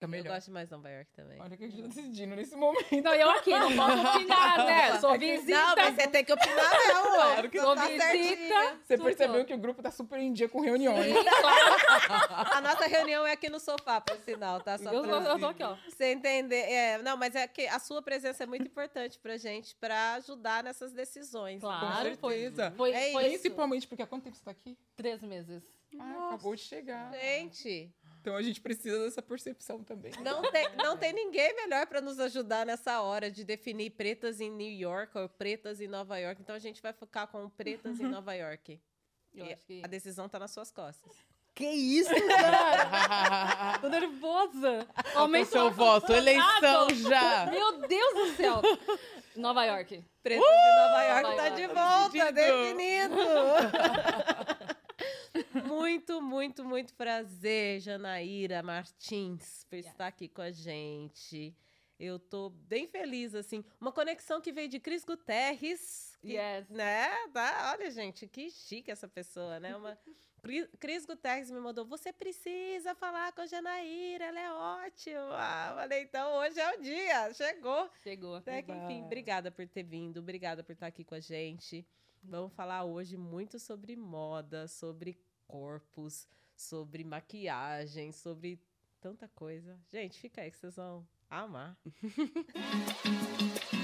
Tá Eu gosto mais de Nova York também. Olha que a gente tá decidindo nesse momento. Então eu aqui, não posso opinar, né? Sou visita. Não, mas você tem que opinar mesmo, ué. Claro que Não Sou tá visita. certinho. Você Tudo. percebeu que o grupo tá super em dia com reuniões. A nossa reunião é aqui no sofá, por sinal, tá? Só Eu, pra eu tô aqui, ó. você entender. É, não, mas é que a sua presença é muito importante pra gente, pra ajudar nessas decisões. Claro, foi, certeza. foi, É foi isso. Principalmente porque há quanto tempo você tá aqui? três meses. Ah, acabou de chegar. Gente, Então a gente precisa dessa percepção também. não tem, não tem ninguém melhor pra nos ajudar nessa hora de definir pretas em New York ou pretas em Nova York. Então a gente vai focar com pretas em Nova York. Eu E acho que... A decisão tá nas suas costas. Que isso, cara? Tô nervosa. Aumentou Aumentou seu o voto. Eleição já. Meu Deus do céu. Nova York. Pretas em Nova York Nova tá York. de volta, Decidido. definido. Muito, muito, muito prazer, Janaíra Martins, por estar aqui com a gente. Eu tô bem feliz, assim. Uma conexão que veio de Cris Guterres. que- Yes. Né? Tá? Olha, gente, que chique essa pessoa, né? Uma... Cri- Cris Guterres me mandou, você precisa falar com a Janaíra, ela é ótima. Falei, então hoje é o dia, chegou. Chegou. Até que, enfim, obrigada por ter vindo, obrigada por estar aqui com a gente. Vamos falar hoje muito sobre moda, sobre corpos, sobre maquiagem, sobre tanta coisa. Gente, fica aí que vocês vão amar.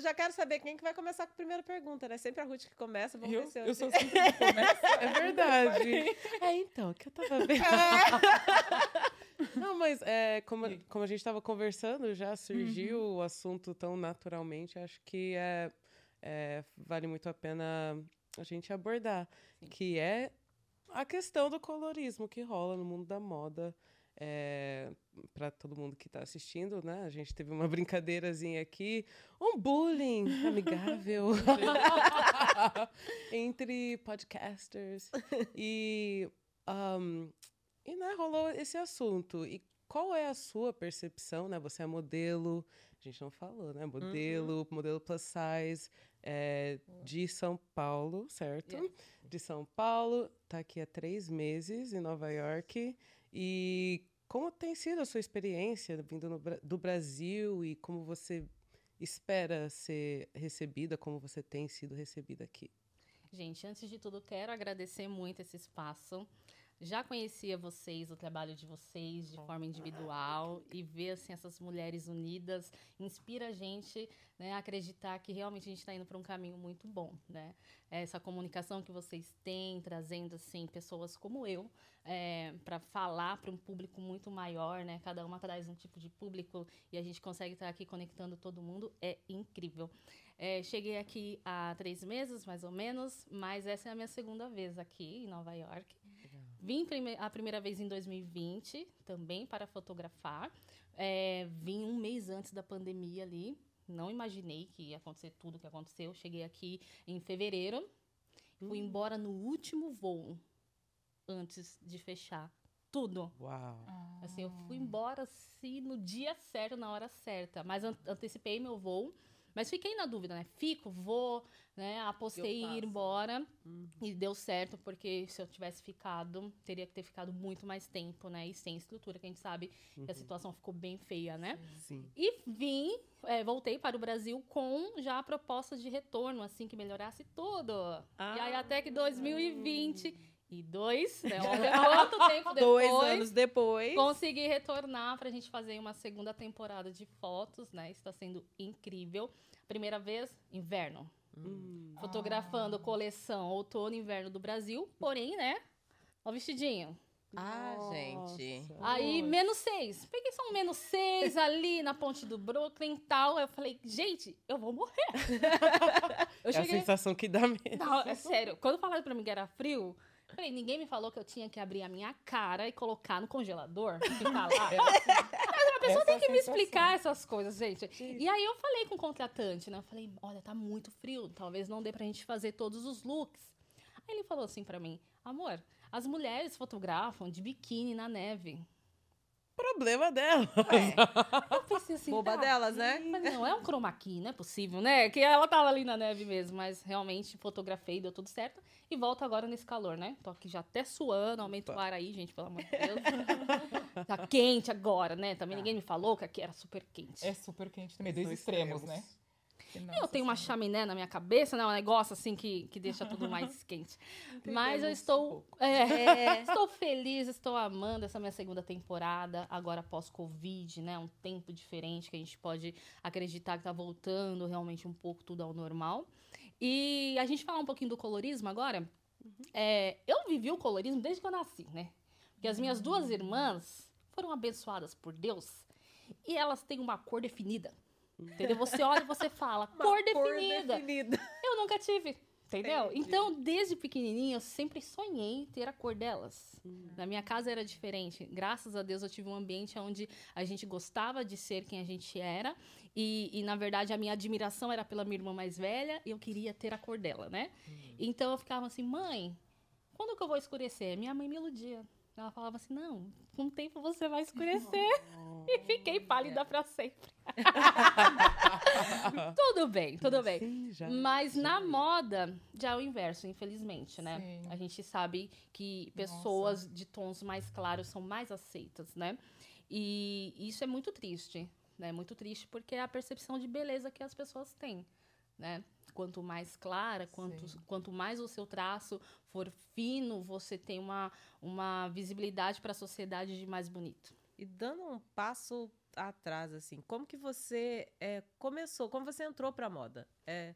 Eu já quero saber quem que vai começar com a primeira pergunta, né? Sempre a Ruth que começa, vamos Eu, ver se eu... eu sou sempre que começa. É verdade. É, então, que eu tava vendo. Não, mas é, como, a- como a gente tava conversando, já surgiu o assunto tão naturalmente, acho que é, é, vale muito a pena a gente abordar, que é a questão do colorismo que rola no mundo da moda. É, para todo mundo que está assistindo, né? A gente teve uma brincadeirazinha aqui, um bullying amigável entre podcasters e um, e né, rolou esse assunto. E qual é a sua percepção, né? Você é modelo, a gente não falou, né? Modelo, modelo plus size é, de São Paulo, certo? Yeah. De São Paulo, tá aqui há três meses em Nova York. E como tem sido a sua experiência vindo no do Brasil e como você espera ser recebida, como você tem sido recebida aqui? Gente, antes de tudo, quero agradecer muito esse espaço. Já conhecia vocês, o trabalho de vocês de forma individual e ver assim essas mulheres unidas inspira a gente né, a acreditar que realmente a gente está indo para um caminho muito bom, né? Essa comunicação que vocês têm, trazendo assim pessoas como eu para falar para um público muito maior, né? Cada uma traz um tipo de público e a gente consegue estar aqui conectando todo mundo é incrível. É, cheguei aqui há três meses, mais ou menos, mas essa é a minha segunda vez aqui em Nova York. Vim prime a primeira vez em 2020, também para fotografar. É, vim um mês antes da pandemia ali. Não imaginei que ia acontecer tudo o que aconteceu. Cheguei aqui em fevereiro. Fui embora no último voo, antes de fechar tudo. Uau! Assim, eu fui embora assim, no dia certo, na hora certa. Mas an- antecipei meu voo. Mas fiquei na dúvida, né? Fico, vou, né? Apostei em ir embora. E deu certo, porque se eu tivesse ficado, teria que ter ficado muito mais tempo, né? E sem estrutura, que a gente sabe que a situação ficou bem feia, né? Sim. E vim, é, voltei para o Brasil com já a proposta de retorno, assim, que melhorasse tudo. Ah. E aí até que 2020 e dois, né? Olha quanto tempo depois. Dois anos depois. Consegui retornar pra gente fazer uma segunda temporada de fotos, né? Está sendo incrível. Primeira vez, inverno. Hum. Fotografando coleção outono e inverno do Brasil. Porém, né? Ó o vestidinho. Ah, Nossa. gente. Aí, menos seis. Peguei só um menos seis ali na ponte do Brooklyn e tal. Eu falei, gente, eu vou morrer. eu É a cheguei... sensação que dá mesmo. Não, é sério. Quando falaram pra mim que era frio, falei, ninguém me falou que eu tinha que abrir a minha cara e colocar no congelador. Ficar lá. Mas A pessoa Essa tem é que me sensação. explicar essas coisas, gente. E aí eu falei com o contratante, né? Eu falei, olha, tá muito frio, talvez não dê pra gente fazer todos os looks. Aí ele falou assim pra mim, amor, as mulheres fotografam de biquíni na neve. Problema dela. Eu pensei assim, Boba tá, delas, né? Mas não, é um chroma key, não é possível, né? Que ela tava ali na neve mesmo, mas realmente fotografei, deu tudo certo. E volto agora nesse calor, né? Tô aqui já até suando, aumenta o ar aí, gente, pelo amor de Deus. tá quente agora, né? Também ninguém me falou que aqui era super quente. É super quente também, dois São extremos, extremos. né? Que, Eu nossa tenho uma Senhora. chaminé na minha cabeça, né? Um negócio assim que, que deixa tudo mais quente. Mas eu estou, um é, estou feliz, estou amando essa minha segunda temporada, agora pós-Covid, né? Um tempo diferente que a gente pode acreditar que tá voltando realmente um pouco tudo ao normal. E a gente falar um pouquinho do colorismo agora. É, eu vivi o colorismo desde que eu nasci, né? Porque as minhas duas irmãs foram abençoadas por Deus e elas têm uma cor definida. Entendeu? Você olha e você fala, cor definida. definida. Eu nunca tive. Entendeu? Entendi. Então, desde pequenininha, eu sempre sonhei ter a cor delas. Na minha casa era diferente. Graças a Deus, eu tive um ambiente onde a gente gostava de ser quem a gente era. E, e, na verdade, a minha admiração era pela minha irmã mais velha e eu queria ter a cor dela, né? Então, eu ficava assim, mãe, quando que eu vou escurecer? Minha mãe me iludia. Ela falava assim, não, com o tempo você vai escurecer. E fiquei pálida pra sempre. tudo bem, tudo bem. Sim, já. Mas na moda já é o inverso, infelizmente, né? Sim. A gente sabe que pessoas de tons mais claros são mais aceitas, né? E isso é muito triste, né? Muito triste porque é a percepção de beleza que as pessoas têm, né? Quanto mais clara, quanto, Sim. quanto mais o seu traço for fino, você tem uma, uma visibilidade para a sociedade de mais bonito. E dando um passo atrás, assim, como que você é, começou, como você entrou pra moda? É,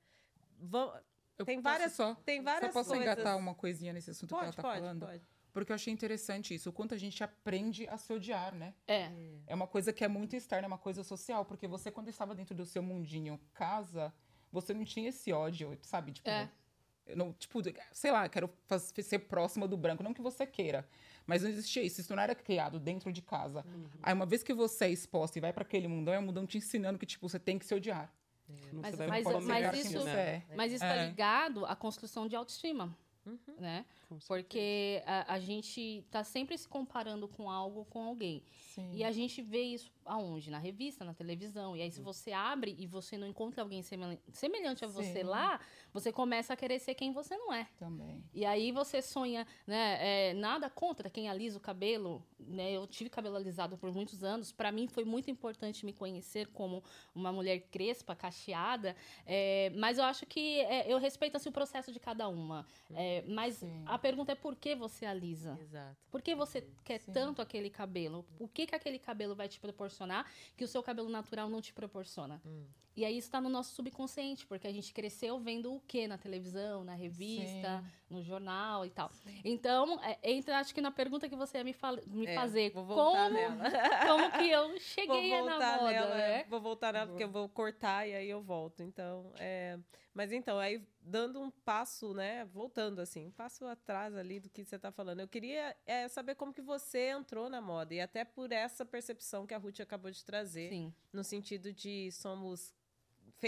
Eu Tem várias- Só, tem várias só posso coisas. engatar uma coisinha nesse assunto que ela Pode, tá pode, falando? pode. Porque eu achei interessante isso, o quanto a gente aprende a se odiar, né? É, É uma coisa que é muito externa, é uma coisa social, porque você, quando estava dentro do seu mundinho casa, você não tinha esse ódio, sabe? Tipo, É. eu não, tipo, sei lá, quero faz- ser próxima do branco, não que você queira. Mas não existia isso, isso não era criado dentro de casa. Aí, uma vez que você é exposta e vai para aquele mundão, é um mundão te ensinando que, tipo, você tem que se odiar. Não Mas- mas- pode mas isso- é. mas isso É. está ligado à construção de autoestima, né? Porque a, a gente tá sempre se comparando com algo, com alguém. Sim. E a gente vê isso aonde? Na revista, na televisão. E aí, se você abre e você não encontra alguém semel- semelhante a você Sim. lá, você começa a querer ser quem você não é. Também. E aí você sonha, né? é, nada contra quem alisa o cabelo, né? Eu tive cabelo alisado por muitos anos. Para mim foi muito importante me conhecer como uma mulher crespa, cacheada. é, mas eu acho que é, eu respeito assim, o processo de cada uma. É, mas Sim. a pergunta é por que você alisa? Exato. Por que você quer Sim. tanto aquele cabelo? O que, que aquele cabelo vai te proporcionar que o seu cabelo natural não te proporciona? Hum. E aí isso tá no nosso subconsciente, porque a gente cresceu vendo o que na televisão, na revista, no jornal e tal. Então, é, entra acho que na pergunta que você ia me, me É, fazer. Vou voltar como, nela. como que eu Vou cheguei na voltar moda, nela, né? Vou voltar nela porque eu vou cortar e aí eu volto. Então, é... Mas então, aí dando um passo, né? Voltando assim, um passo atrás ali do que você tá falando. Eu queria é, saber como que você entrou na moda e até por essa percepção que a Ruth acabou de trazer, Sim. no sentido de somos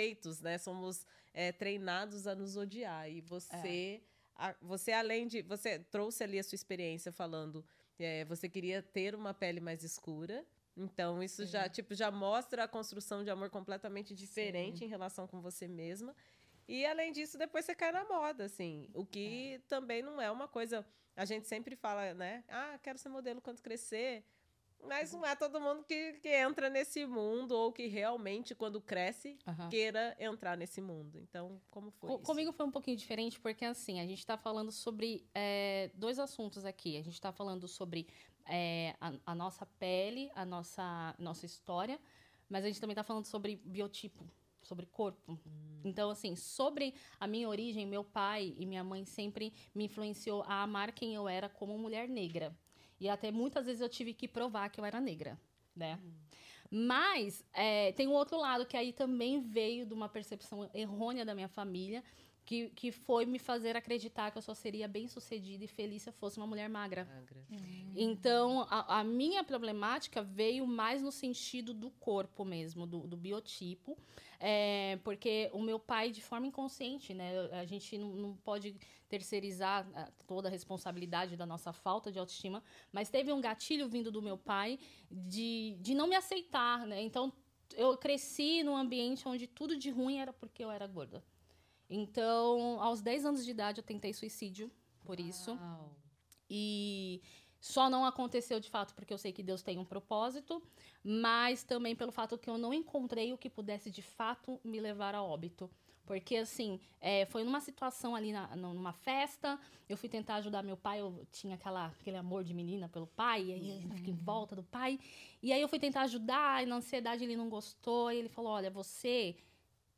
feitos, né? Somos é, treinados a nos odiar. E você, a- você além de. Você trouxe ali a sua experiência falando. é, você queria ter uma pele mais escura. Então, isso já, tipo, já mostra a construção de amor completamente diferente em relação com você mesma. E, além disso, depois você cai na moda, assim. O que também não é uma coisa... A gente sempre fala, né? Ah, quero ser modelo quando crescer. Mas não é todo mundo que, que entra nesse mundo ou que realmente, quando cresce, Aham. queira entrar nesse mundo. Então, como foi Co- isso? Comigo foi um pouquinho diferente, porque assim, a gente está falando sobre é, dois assuntos aqui. A gente está falando sobre é, a, a nossa pele, a nossa, nossa história, mas a gente também está falando sobre biotipo, sobre corpo. Então, assim, sobre a minha origem, meu pai e minha mãe sempre me influenciou a amar quem eu era como mulher negra. E até muitas vezes eu tive que provar que eu era negra, né? Mas é, tem um outro lado que aí também veio de uma percepção errônea da minha família, que, que foi me fazer acreditar que eu só seria bem sucedida e feliz se eu fosse uma mulher magra. Magra. Então, a, a minha problemática veio mais no sentido do corpo mesmo, do, do biotipo. É, porque o meu pai, de forma inconsciente, né? A gente não, não pode terceirizar ah, toda a responsabilidade da nossa falta de autoestima, mas teve um gatilho vindo do meu pai de, de não me aceitar, né? Então, eu cresci num ambiente onde tudo de ruim era porque eu era gorda. Então, aos 10 anos de idade, eu tentei suicídio por isso. Uau. E só não aconteceu de fato porque eu sei que Deus tem um propósito, mas também pelo fato que eu não encontrei o que pudesse de fato me levar a óbito. Porque, assim, é, foi numa situação ali, na, numa festa, eu fui tentar ajudar meu pai, eu tinha aquela, aquele amor de menina pelo pai, e aí eu fiquei em volta do pai. E aí eu fui tentar ajudar, e na ansiedade ele não gostou, e ele falou: Olha, você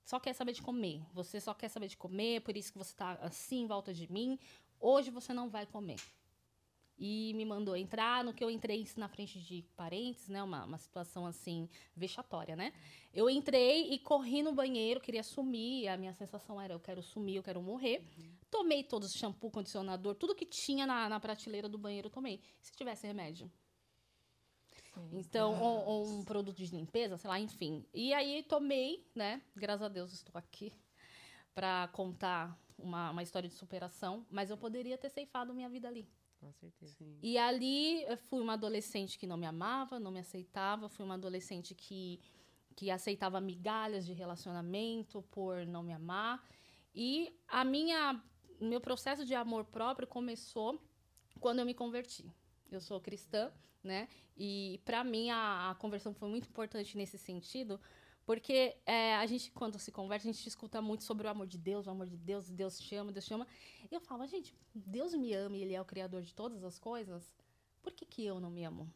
só quer saber de comer. Você só quer saber de comer, por isso que você tá assim em volta de mim. Hoje você não vai comer. E me mandou entrar, no que eu entrei na frente de parentes, né? Uma, uma situação assim, vexatória, né? Eu entrei e corri no banheiro, queria sumir. A minha sensação era: eu quero sumir, eu quero morrer. Tomei todos os shampoo, condicionador, tudo que tinha na, na prateleira do banheiro, eu tomei. Se tivesse remédio. Então, ou, ou um produto de limpeza, sei lá, enfim. E aí tomei, né? Graças a Deus estou aqui para contar uma, uma história de superação, mas eu poderia ter ceifado minha vida ali. Com certeza. Sim. E ali eu fui uma adolescente que não me amava, não me aceitava, fui uma adolescente que, que aceitava migalhas de relacionamento por não me amar. E a minha meu processo de amor próprio começou quando eu me converti. Eu sou cristã, né? E para mim a, a conversão foi muito importante nesse sentido, porque é, a gente, quando se converte, a gente escuta muito sobre o amor de Deus, o amor de Deus, Deus te ama, Deus te ama. E eu falo, gente, Deus me ama e Ele é o Criador de todas as coisas, por que, que eu não me amo?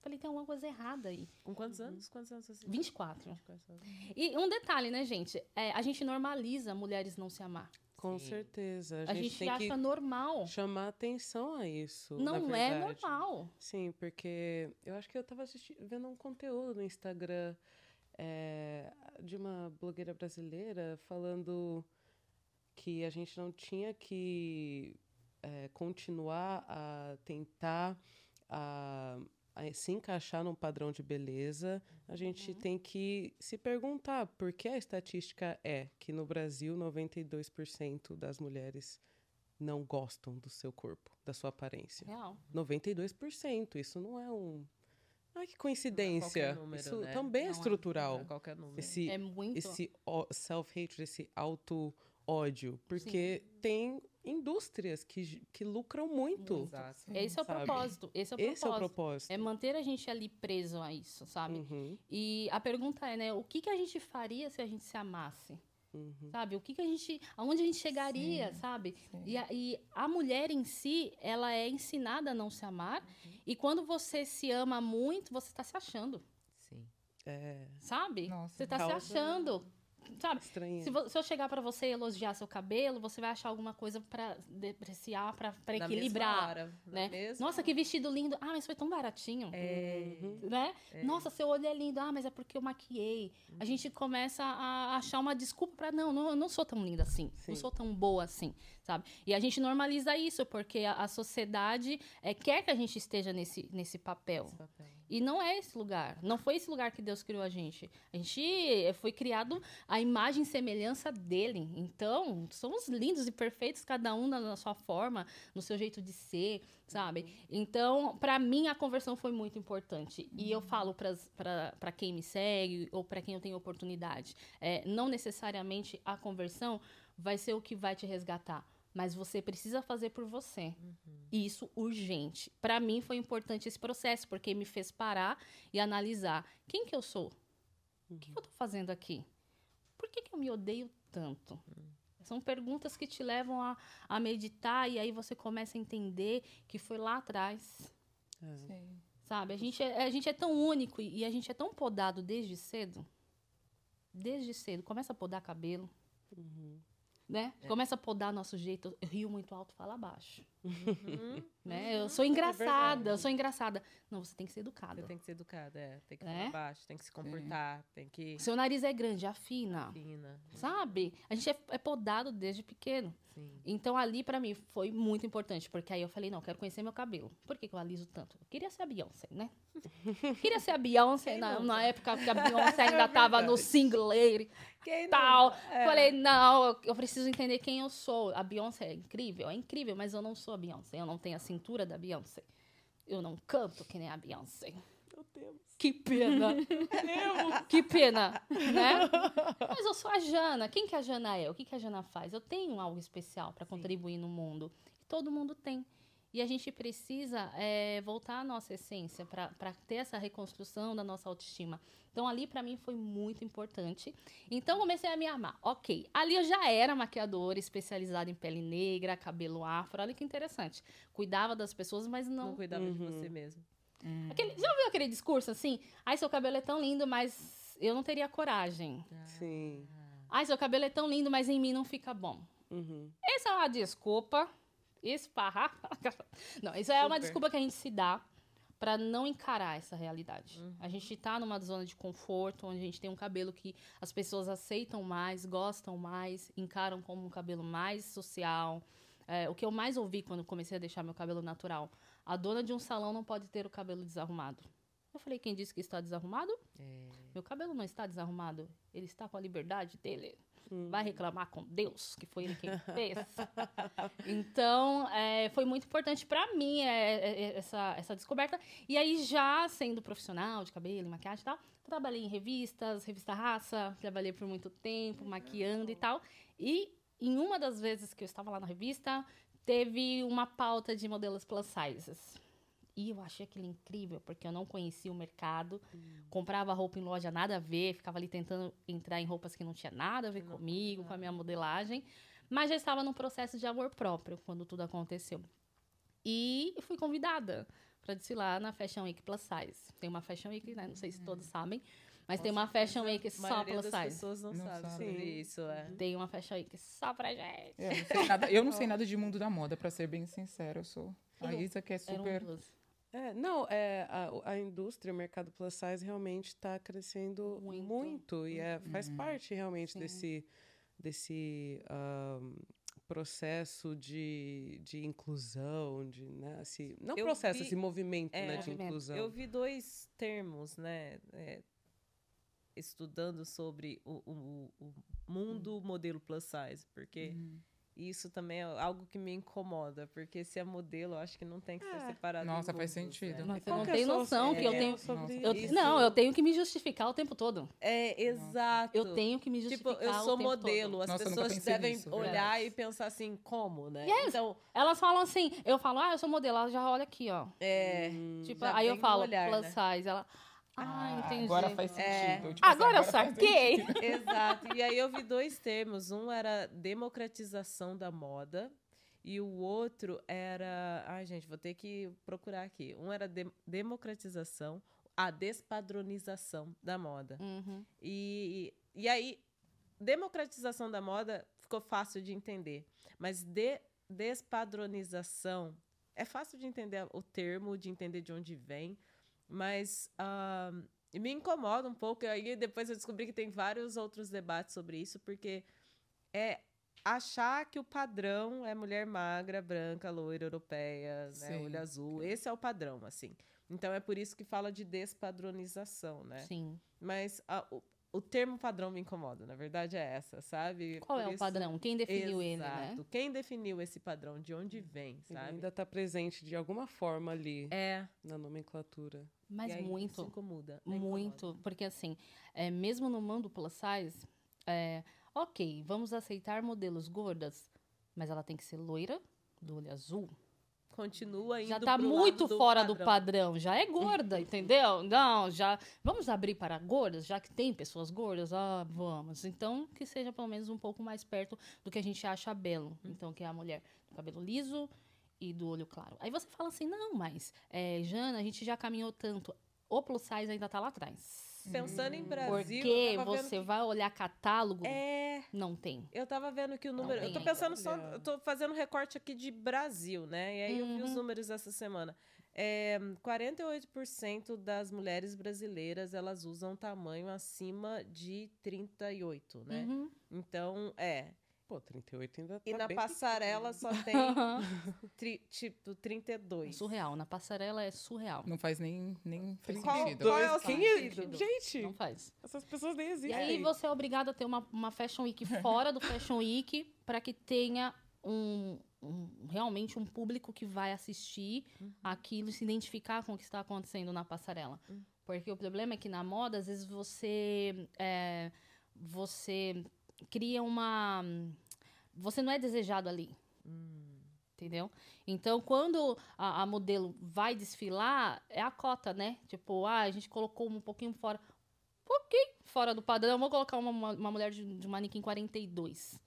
Falei, tem alguma coisa errada aí. Com quantos anos? Quantos anos você 24. 24 anos. E um detalhe, né, gente? É, a gente normaliza mulheres não se amar. Com Sim. certeza. A, A gente, gente acha normal. chamar atenção a isso. Não é normal. Sim, porque eu acho que eu tava assisti- vendo um conteúdo no Instagram é, de uma blogueira brasileira falando que a gente não tinha que é, continuar a tentar a se encaixar num padrão de beleza. A gente tem que se perguntar por que a estatística é que no Brasil 92% das mulheres não gostam do seu corpo, da sua aparência. Real. 92%. Isso não é um. Ai, que coincidência. qualquer número, Isso né? também é Não é. estrutural. É qualquer número. Esse, É muito. esse self-hatred, esse auto-ódio. Porque tem indústrias que, que lucram muito. Exato. Esse é o sabe? propósito. Esse é o Esse é o propósito. propósito. É manter a gente ali preso a isso, sabe? Uhum, E a pergunta é, né, o que, que a gente faria se a gente se amasse? uhum. Sabe? O que, que a gente. Aonde a gente chegaria, Sim, sabe? sim. E a, e a mulher em si, ela é ensinada a não se amar. E quando você se ama muito, você está se achando, Sim. É sabe? Nossa, você está se achando. Sabe? estranho. Se, vo- se eu chegar pra você e elogiar seu cabelo, você vai achar alguma coisa pra depreciar, Na equilibrar. mesma hora, né? mesma Nossa, que vestido lindo. Ah, mas foi tão baratinho. É. Né? É. Nossa, seu olho é lindo. Ah, mas é porque eu maquiei. A gente começa a achar uma desculpa pra não, não, eu não sou tão linda assim. Sim. Não sou tão boa assim, sabe? E a gente normaliza isso porque a, a sociedade é, quer que a gente esteja nesse, nesse papel. Papel. E não é esse lugar. Não foi esse lugar que Deus criou a gente. A gente foi criado à imagem e semelhança dele. Então, somos lindos e perfeitos, cada um na, na sua forma, no seu jeito de ser, sabe? Então, para mim, a conversão foi muito importante. E eu falo para quem me segue ou para quem eu tenho oportunidade: é, não necessariamente a conversão vai ser o que vai te resgatar. Mas você precisa fazer por você. E isso urgente. Para mim foi importante esse processo, porque me fez parar e analisar quem que eu sou? O que, que eu tô fazendo aqui? Por que, que eu me odeio tanto? São perguntas que te levam a, a meditar e aí você começa a entender que foi lá atrás, É. Sim. sabe? A gente é, a gente é tão único e e a gente é tão podado desde cedo. Desde cedo. Começa a podar cabelo, Uhum. Né? Começa a podar nosso jeito. Rio muito alto, fala baixo. Uhum. Né? Eu sou engraçada, eu sou engraçada. Não, você tem que ser educada. Você tem que ser educada, é. Tem que Né? falar baixo, tem que se comportar, tem que. Seu nariz é grande, afina. Fina. Sabe? A gente é, é podado desde pequeno. Sim. Então, ali, pra mim, foi muito importante. Porque aí eu falei, não, quero conhecer meu cabelo. Por que, que eu aliso tanto? Eu queria ser a Beyoncé, né? queria ser a Beyoncé na, na época que a Beyoncé ainda tava no single Quem tal. É. Falei, não, eu preciso entender quem eu sou. A Beyoncé é incrível, é incrível, mas eu não sou a Beyoncé. Eu não tenho a cintura da Beyoncé. Eu não canto que nem a Beyoncé. Meu Deus. Que pena. que pena, né? Mas eu sou a Jana. Quem que a Jana é? O que, que a Jana faz? Eu tenho algo especial para contribuir no mundo. Todo mundo tem. E a gente precisa é, voltar à nossa essência para ter essa reconstrução da nossa autoestima. Então, ali, para mim, foi muito importante. Então, comecei a me amar. Ok. Ali eu já era maquiadora especializada em pele negra, cabelo afro. Olha que interessante. Cuidava das pessoas, mas Não não cuidava de Uhum. você mesmo. Aquele- já ouviu aquele discurso assim? Ai, seu cabelo é tão lindo, mas eu não teria coragem. Sim. Ai, seu cabelo é tão lindo, mas em mim não fica bom. Uhum. Essa é uma desculpa. Esparrar. Não, isso é uma desculpa que a gente se dá pra não encarar essa realidade. A gente tá numa zona de conforto, onde a gente tem um cabelo que as pessoas aceitam mais, gostam mais, encaram como um cabelo mais social. É, o que eu mais ouvi quando comecei a deixar meu cabelo natural. A dona de um salão não pode ter o cabelo desarrumado. Eu falei, quem disse que está desarrumado? É. Meu cabelo não está desarrumado. Ele está com a liberdade dele. Hum. Vai reclamar com Deus, que foi ele quem fez. então, é, foi muito importante para mim é, é, é, essa, essa descoberta. E aí, já sendo profissional de cabelo e maquiagem e tal, trabalhei em revistas, revista Raça, trabalhei por muito tempo, maquiando e tal. E em uma das vezes que eu estava lá na revista, teve uma pauta de modelos plus sizes. E eu achei aquilo incrível, porque eu não conhecia o mercado, comprava roupa em loja nada a ver, ficava ali tentando entrar em roupas que não tinha nada a ver comigo, com a minha modelagem, mas já estava num processo de amor próprio quando tudo aconteceu. E fui convidada para desfilar na Fashion Week Plus Size. Tem uma Fashion Week, né? Não sei se todos sabem, mas tem uma Fashion Week A só plus size. pessoas não, Não sabe sabe. sobre isso, é. Tem uma Fashion Week só pra gente. É, eu, não sei nada, eu não sei nada de mundo da moda, pra ser bem sincera. Eu sou a Isa, que é um super. plus. É, não, é, a, a indústria, o mercado plus size realmente está crescendo Muito. muito. e é, faz Uhum. parte realmente Sim. desse, desse processo de, de inclusão, de, né, esse, não Eu processo, vi- esse movimento é, né, de movimento. inclusão. Eu vi dois termos, né? é, estudando sobre o, o- o mundo modelo plus size, porque Hum. Isso também é algo que me incomoda, porque se é modelo, eu acho que não tem que ser É. separado. Nossa, faz mundos, sentido. né? Você Qual não é sua- noção que eu é, tenho. sobre Nossa. eu- isso. não, eu tenho que me justificar o tempo todo. É, exato. Eu tenho que me Tipo, justificar eu sou o tempo modelo, todo. as Nossa, eu pessoas devem nisso, olhar verdade. e pensar assim, como, né? Yes. Então, Elas falam assim, eu falo, ah, eu sou modelo, ela já olha aqui, ó. é. Tipo, aí eu falo, olhar, plus né? size. Ela, ah, entendi. Agora faz sentido. É. Tipo assim, Agora eu saquei. Exato. E aí eu vi dois termos. Um era democratização da moda e o outro era. Ai, gente, vou ter que procurar aqui. Um era de- democratização, a despadronização da moda. Uhum. E, e aí, democratização da moda ficou fácil de entender. Mas de, despadronização é fácil de entender o termo, de entender de onde vem, mas ah, me incomoda um pouco. E aí depois eu descobri que tem vários outros debates sobre isso, porque é achar que o padrão é mulher magra, branca, loira, europeia, né, olho azul. Esse é o padrão, assim. Então é por isso que fala de despadronização, né? Sim. Mas a- o, o termo padrão me incomoda, na verdade é essa, sabe? Qual Por é o isso- padrão? Quem definiu ele, né? Exato. Quem definiu esse padrão? De onde vem, Ele sabe? ainda está presente de alguma forma ali É. na nomenclatura. Mas e aí Isso muito, incomoda. incomoda. muito. Porque assim, é, mesmo no mundo plus size, é, ok, vamos aceitar modelos gordas, mas ela tem que ser loira, do olho azul. Continua indo já tá muito do fora do padrão. padrão. Já é gorda, entendeu? Não, já. Vamos abrir para gordas, já que tem pessoas gordas? Ah, vamos. Então, que seja pelo menos um pouco mais perto do que a gente acha belo. Então, que é a mulher do cabelo liso e do olho claro. Aí você fala assim: não, mas, é, Jana, a gente já caminhou tanto. O plus size ainda tá lá atrás. Pensando em Brasil. Porque você que- vai olhar catálogo, É. não tem. Eu tava vendo que o número. eu tô ainda. pensando só. Olha. Eu tô fazendo recorte aqui de Brasil, né? E aí eu vi os Uhum. números essa semana. É, 48% das mulheres brasileiras elas usam tamanho acima de 38, né? Uhum. Então, é. Pô, 38 ainda tá E na bem passarela só tem tri- tipo 32. surreal. Na passarela é surreal. Não faz nem, nem faz Qual- sentido. qual é o Quem sentido? é? Gente, Não faz. essas pessoas nem E existem. aí você é obrigado a ter uma, uma Fashion Week fora do Fashion Week para que tenha um, um- realmente um público que vai assistir aquilo e se identificar com o que está acontecendo na passarela. Porque o problema é que na moda, às vezes você é, você cria uma você não é desejado ali. Entendeu? Então, quando a, a modelo vai desfilar, é a cota, né? Tipo, ah, a gente colocou um pouquinho fora. Um pouquinho fora do padrão. Vou colocar uma, uma, mulher de, de manequim 42.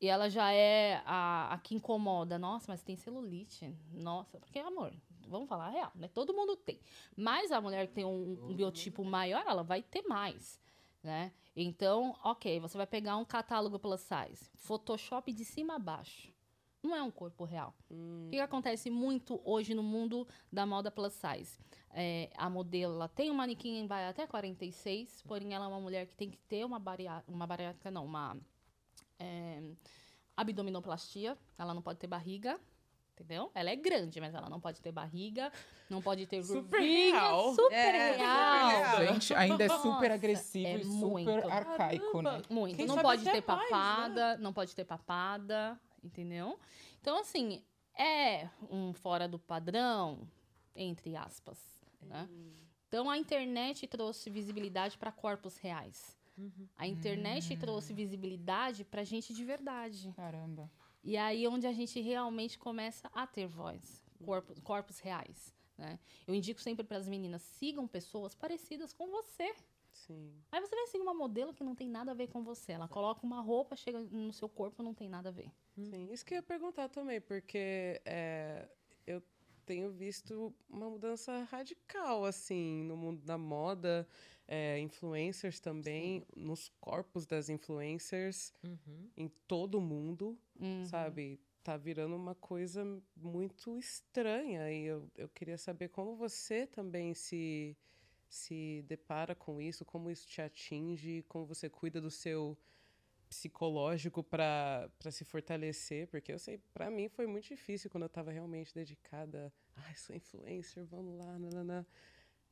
E ela já é a, a que incomoda. Nossa, mas tem celulite. Nossa, porque, amor, vamos falar a real, né? Todo mundo tem. Mas a mulher que tem um, um biotipo maior, ela vai ter mais, né? Então, ok, você vai pegar um catálogo plus size. Photoshop de cima a baixo. Não é um corpo real. O que, que acontece muito hoje no mundo da moda plus size? É, a modelo ela tem um manequim vai até 46, porém ela é uma mulher que tem que ter uma bariátrica, uma bariátrica não, uma é, abdominoplastia. Ela não pode ter barriga, entendeu? Ela é grande, mas ela não pode ter barriga, não pode ter Super curvinha, real. super É, real. super real. Gente, ainda é super Nossa, agressivo é e super muito. arcaico, né? Muito. Quem não pode ter mais, né? papada, não pode ter papada, entendeu? Então, assim, é um fora do padrão, entre aspas, né? Então, a internet trouxe visibilidade para corpos reais. A internet trouxe visibilidade para gente de verdade. Caramba. E aí onde a gente realmente começa a ter voz, corpos, corpos reais, né? Eu indico sempre para as meninas, sigam pessoas parecidas com você. Sim. Aí você vai seguir uma modelo que não tem nada a ver com você. Ela coloca uma roupa, chega no seu corpo, não tem nada a ver. Sim, isso que eu ia perguntar também, porque é, eu tenho visto uma mudança radical, assim, no mundo da moda, é, influencers também, nos corpos das influencers, Uhum. em todo o mundo, Uhum. sabe? Tá virando uma coisa muito estranha, e eu, eu queria saber como você também se, se depara com isso, como isso te atinge, como você cuida do seu psicológico para se fortalecer, porque eu sei, para mim foi muito difícil quando eu estava realmente dedicada, ai, sou influencer, vamos lá, nanana.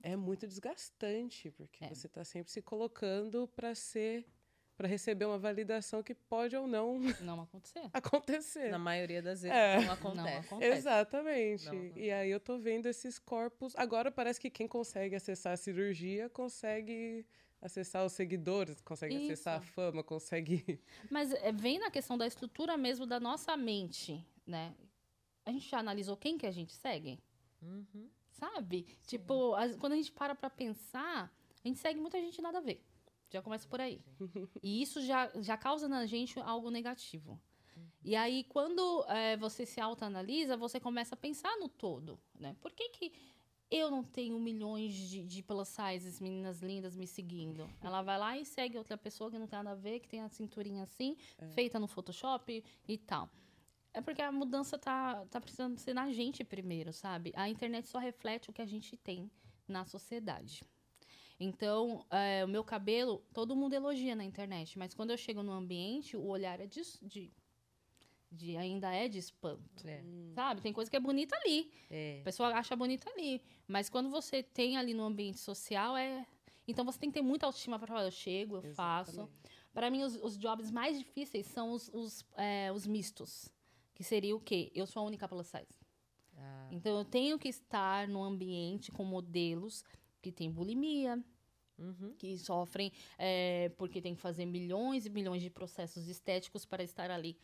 É muito desgastante, porque É. você está sempre se colocando para ser para receber uma validação que pode ou não Não acontecer. acontecer. Na maioria das vezes É. não Não acontece. acontece. Exatamente. Não, não. E aí eu tô vendo esses corpos. Agora parece que quem consegue acessar a cirurgia consegue acessar os seguidores, consegue Isso. acessar a fama, consegue. Mas é, vem na questão da estrutura mesmo da nossa mente, né? A gente já analisou quem que a gente segue? Uhum. Sabe? Tipo, as- quando a gente para pra pensar, a gente segue muita gente nada a ver. Já começa por aí. E isso já, já causa na gente algo negativo. E aí, quando é, você se autoanalisa, você começa a pensar no todo, né? Por que que eu não tenho milhões de, de plus sizes, meninas lindas me seguindo? Ela vai lá e segue outra pessoa que não tem nada a ver, que tem a cinturinha assim, feita no Photoshop e tal. É porque a mudança tá, tá precisando ser na gente primeiro, sabe? A internet só reflete o que a gente tem na sociedade. Então, é, o meu cabelo, todo mundo elogia na internet, mas quando eu chego no ambiente, o olhar é de, de, de- ainda é de espanto, É. sabe? Tem coisa que é bonita ali, É. a pessoa acha bonita ali, mas quando você tem ali no ambiente social, é... Então, você tem que ter muita autoestima para falar, eu chego, eu faço. Exatamente. Para mim, os, os jobs mais difíceis são os, os, é, os mistos, que seria o quê? Eu sou a única plus size. Ah, Então, eu tenho que estar no ambiente com modelos que têm bulimia, uhum. que sofrem é, porque tem que fazer milhões e milhões de processos estéticos para estar ali.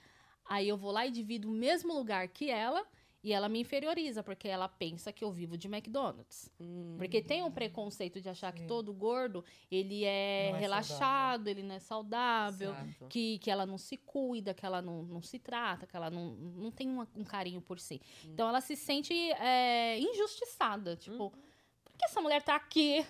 Aí eu vou lá e divido o mesmo lugar que ela e ela me inferioriza, porque ela pensa que eu vivo de McDonald's. Hum, Porque tem um preconceito de achar que todo gordo, ele é, é relaxado, ele não é saudável, Exato. que, que ela não se cuida, que ela não, não se trata, que ela não, não tem uma- um carinho por si. Então ela se sente é, injustiçada. Tipo, por que essa mulher tá aqui?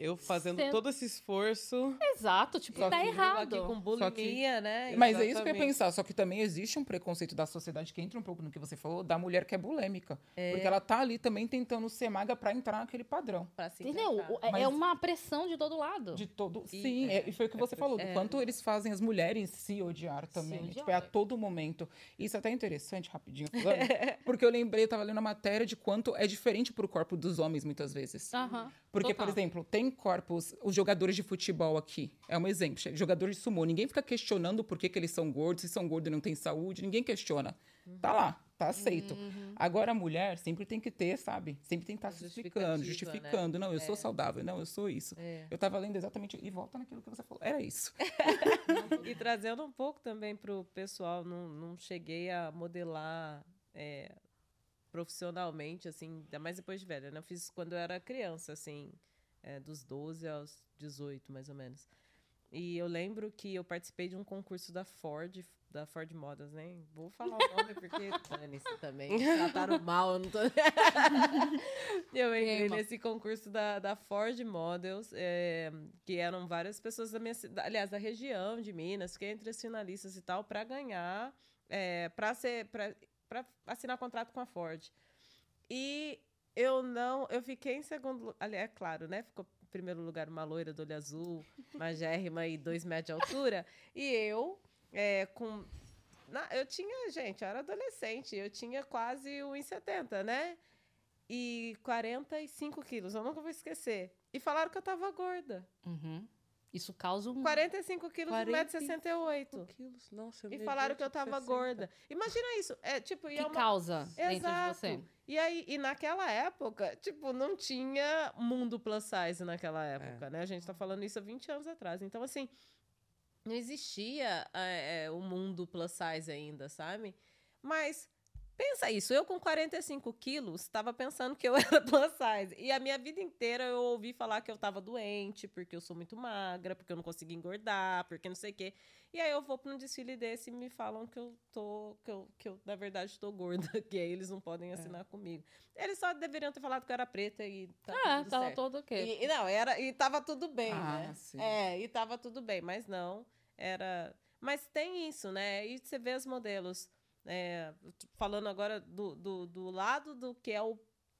Eu fazendo Cê- todo esse esforço. Exato, tipo, tá errado. Aqui com Só que- bulimia, né? Mas é isso que eu ia pensar. Só que também existe um preconceito da sociedade que entra um pouco no que você falou, da mulher que é bulêmica. Porque ela tá ali também tentando ser magra pra entrar naquele padrão. Pra se Entendeu? O- É Mas- uma pressão de todo lado. De todo. E- Sim, é, e foi o que você falou, do é. quanto eles fazem as mulheres se odiar também. odiar. Tipo, é a todo momento. Isso é até interessante, rapidinho, falando, porque eu lembrei, eu tava lendo a matéria de quanto é diferente pro corpo dos homens, muitas vezes. Aham. Porque, total. por exemplo, tem corpos, os jogadores de futebol aqui, é um exemplo, jogadores de sumô, ninguém fica questionando por que, que eles são gordos, se são gordos e não têm saúde, ninguém questiona. Tá lá, tá aceito. Uhum. Agora a mulher sempre tem que ter, sabe? Sempre tem que estar justificando, Justificativa, né? justificando. Não, eu sou saudável, não, eu sou isso. É. Eu tava lendo exatamente, e volta naquilo que você falou, era isso. E trazendo um pouco também pro pessoal, não, não cheguei a modelar é, profissionalmente, assim, ainda mais depois de velha, né? Eu fiz quando eu era criança, assim, é, dos 12 aos 18, mais ou menos. E eu lembro que eu participei de um concurso da Ford, da Ford Modas, né? Vou falar o nome porque dane-se também. Trataram mal, eu não tô... eu entrei nesse concurso da, da Ford Models, é, que eram várias pessoas da minha cidade, aliás, da região de Minas, que entre as finalistas e tal, para ganhar, é, para ser, para assinar contrato com a Ford. E eu não, eu fiquei em segundo, lu- ali é claro, né? Ficou em primeiro lugar uma loira do olho azul, magérrima e dois metros de altura, e eu é, com na- eu tinha, gente, eu era adolescente, eu tinha quase 1,70, né? E 45 quilos, eu nunca vou esquecer. E falaram que eu tava gorda. Uhum. Isso causa um. 45 quilos, 45 1,68m. quilos. Nossa, eu E falaram que eu tava 60. gorda. Imagina isso. É tipo, que é uma... causa dentro Exato. de você. E aí, e naquela época, tipo, não tinha mundo plus size naquela época, né? A gente tá falando isso há 20 anos atrás. Então, assim, não existia é, é, o mundo plus size ainda, sabe? Mas pensa isso, eu com 45 quilos estava pensando que eu era plus size. E a minha vida inteira eu ouvi falar que eu tava doente, porque eu sou muito magra, porque eu não consigo engordar, porque não sei o quê. E aí eu vou para um desfile desse e me falam que eu tô, que eu, que eu na verdade estou gorda, que aí eles não podem assinar comigo. Eles só deveriam ter falado que eu era preta e tá ah, tudo tava certo. todo o quê? E, e não, era, e tava tudo bem, Ah, né? sim. É, e tava tudo bem, mas não, era... Mas tem isso, né? E você vê os modelos, é, falando agora do, do, do lado do que é o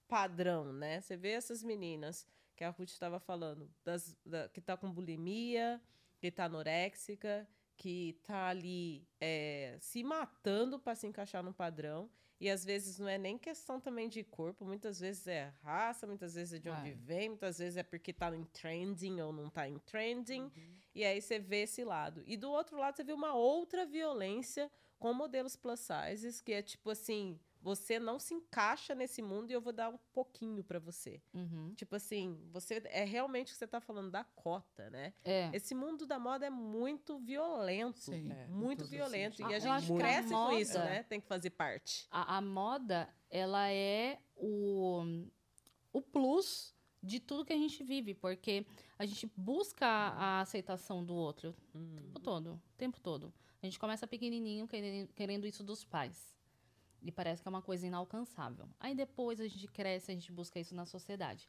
padrão, né? Você vê essas meninas, que a Ruth estava falando, das, da- que tá com bulimia, que tá anoréxica, que tá ali é, se matando para se encaixar no padrão. E às vezes não é nem questão também de corpo, muitas vezes é raça, muitas vezes é de onde É. vem, muitas vezes é porque tá em trending ou não tá em trending. E aí você vê esse lado. E do outro lado você vê uma outra violência com modelos plus sizes, que é tipo assim, você não se encaixa nesse mundo e eu vou dar um pouquinho para você. Uhum. Tipo assim, você é realmente o que você tá falando da cota, né? É. Esse mundo da moda é muito violento. Sim, É, muito violento. sentidos. E a eu gente que a cresce com isso, moda- né? Tem que fazer parte. A, a moda, ela é o, o plus de tudo que a gente vive, porque a gente busca a aceitação do outro o tempo todo, o tempo todo. A gente começa pequenininho querendo, querendo isso dos pais. E parece que é uma coisa inalcançável. Aí depois a gente cresce, a gente busca isso na sociedade.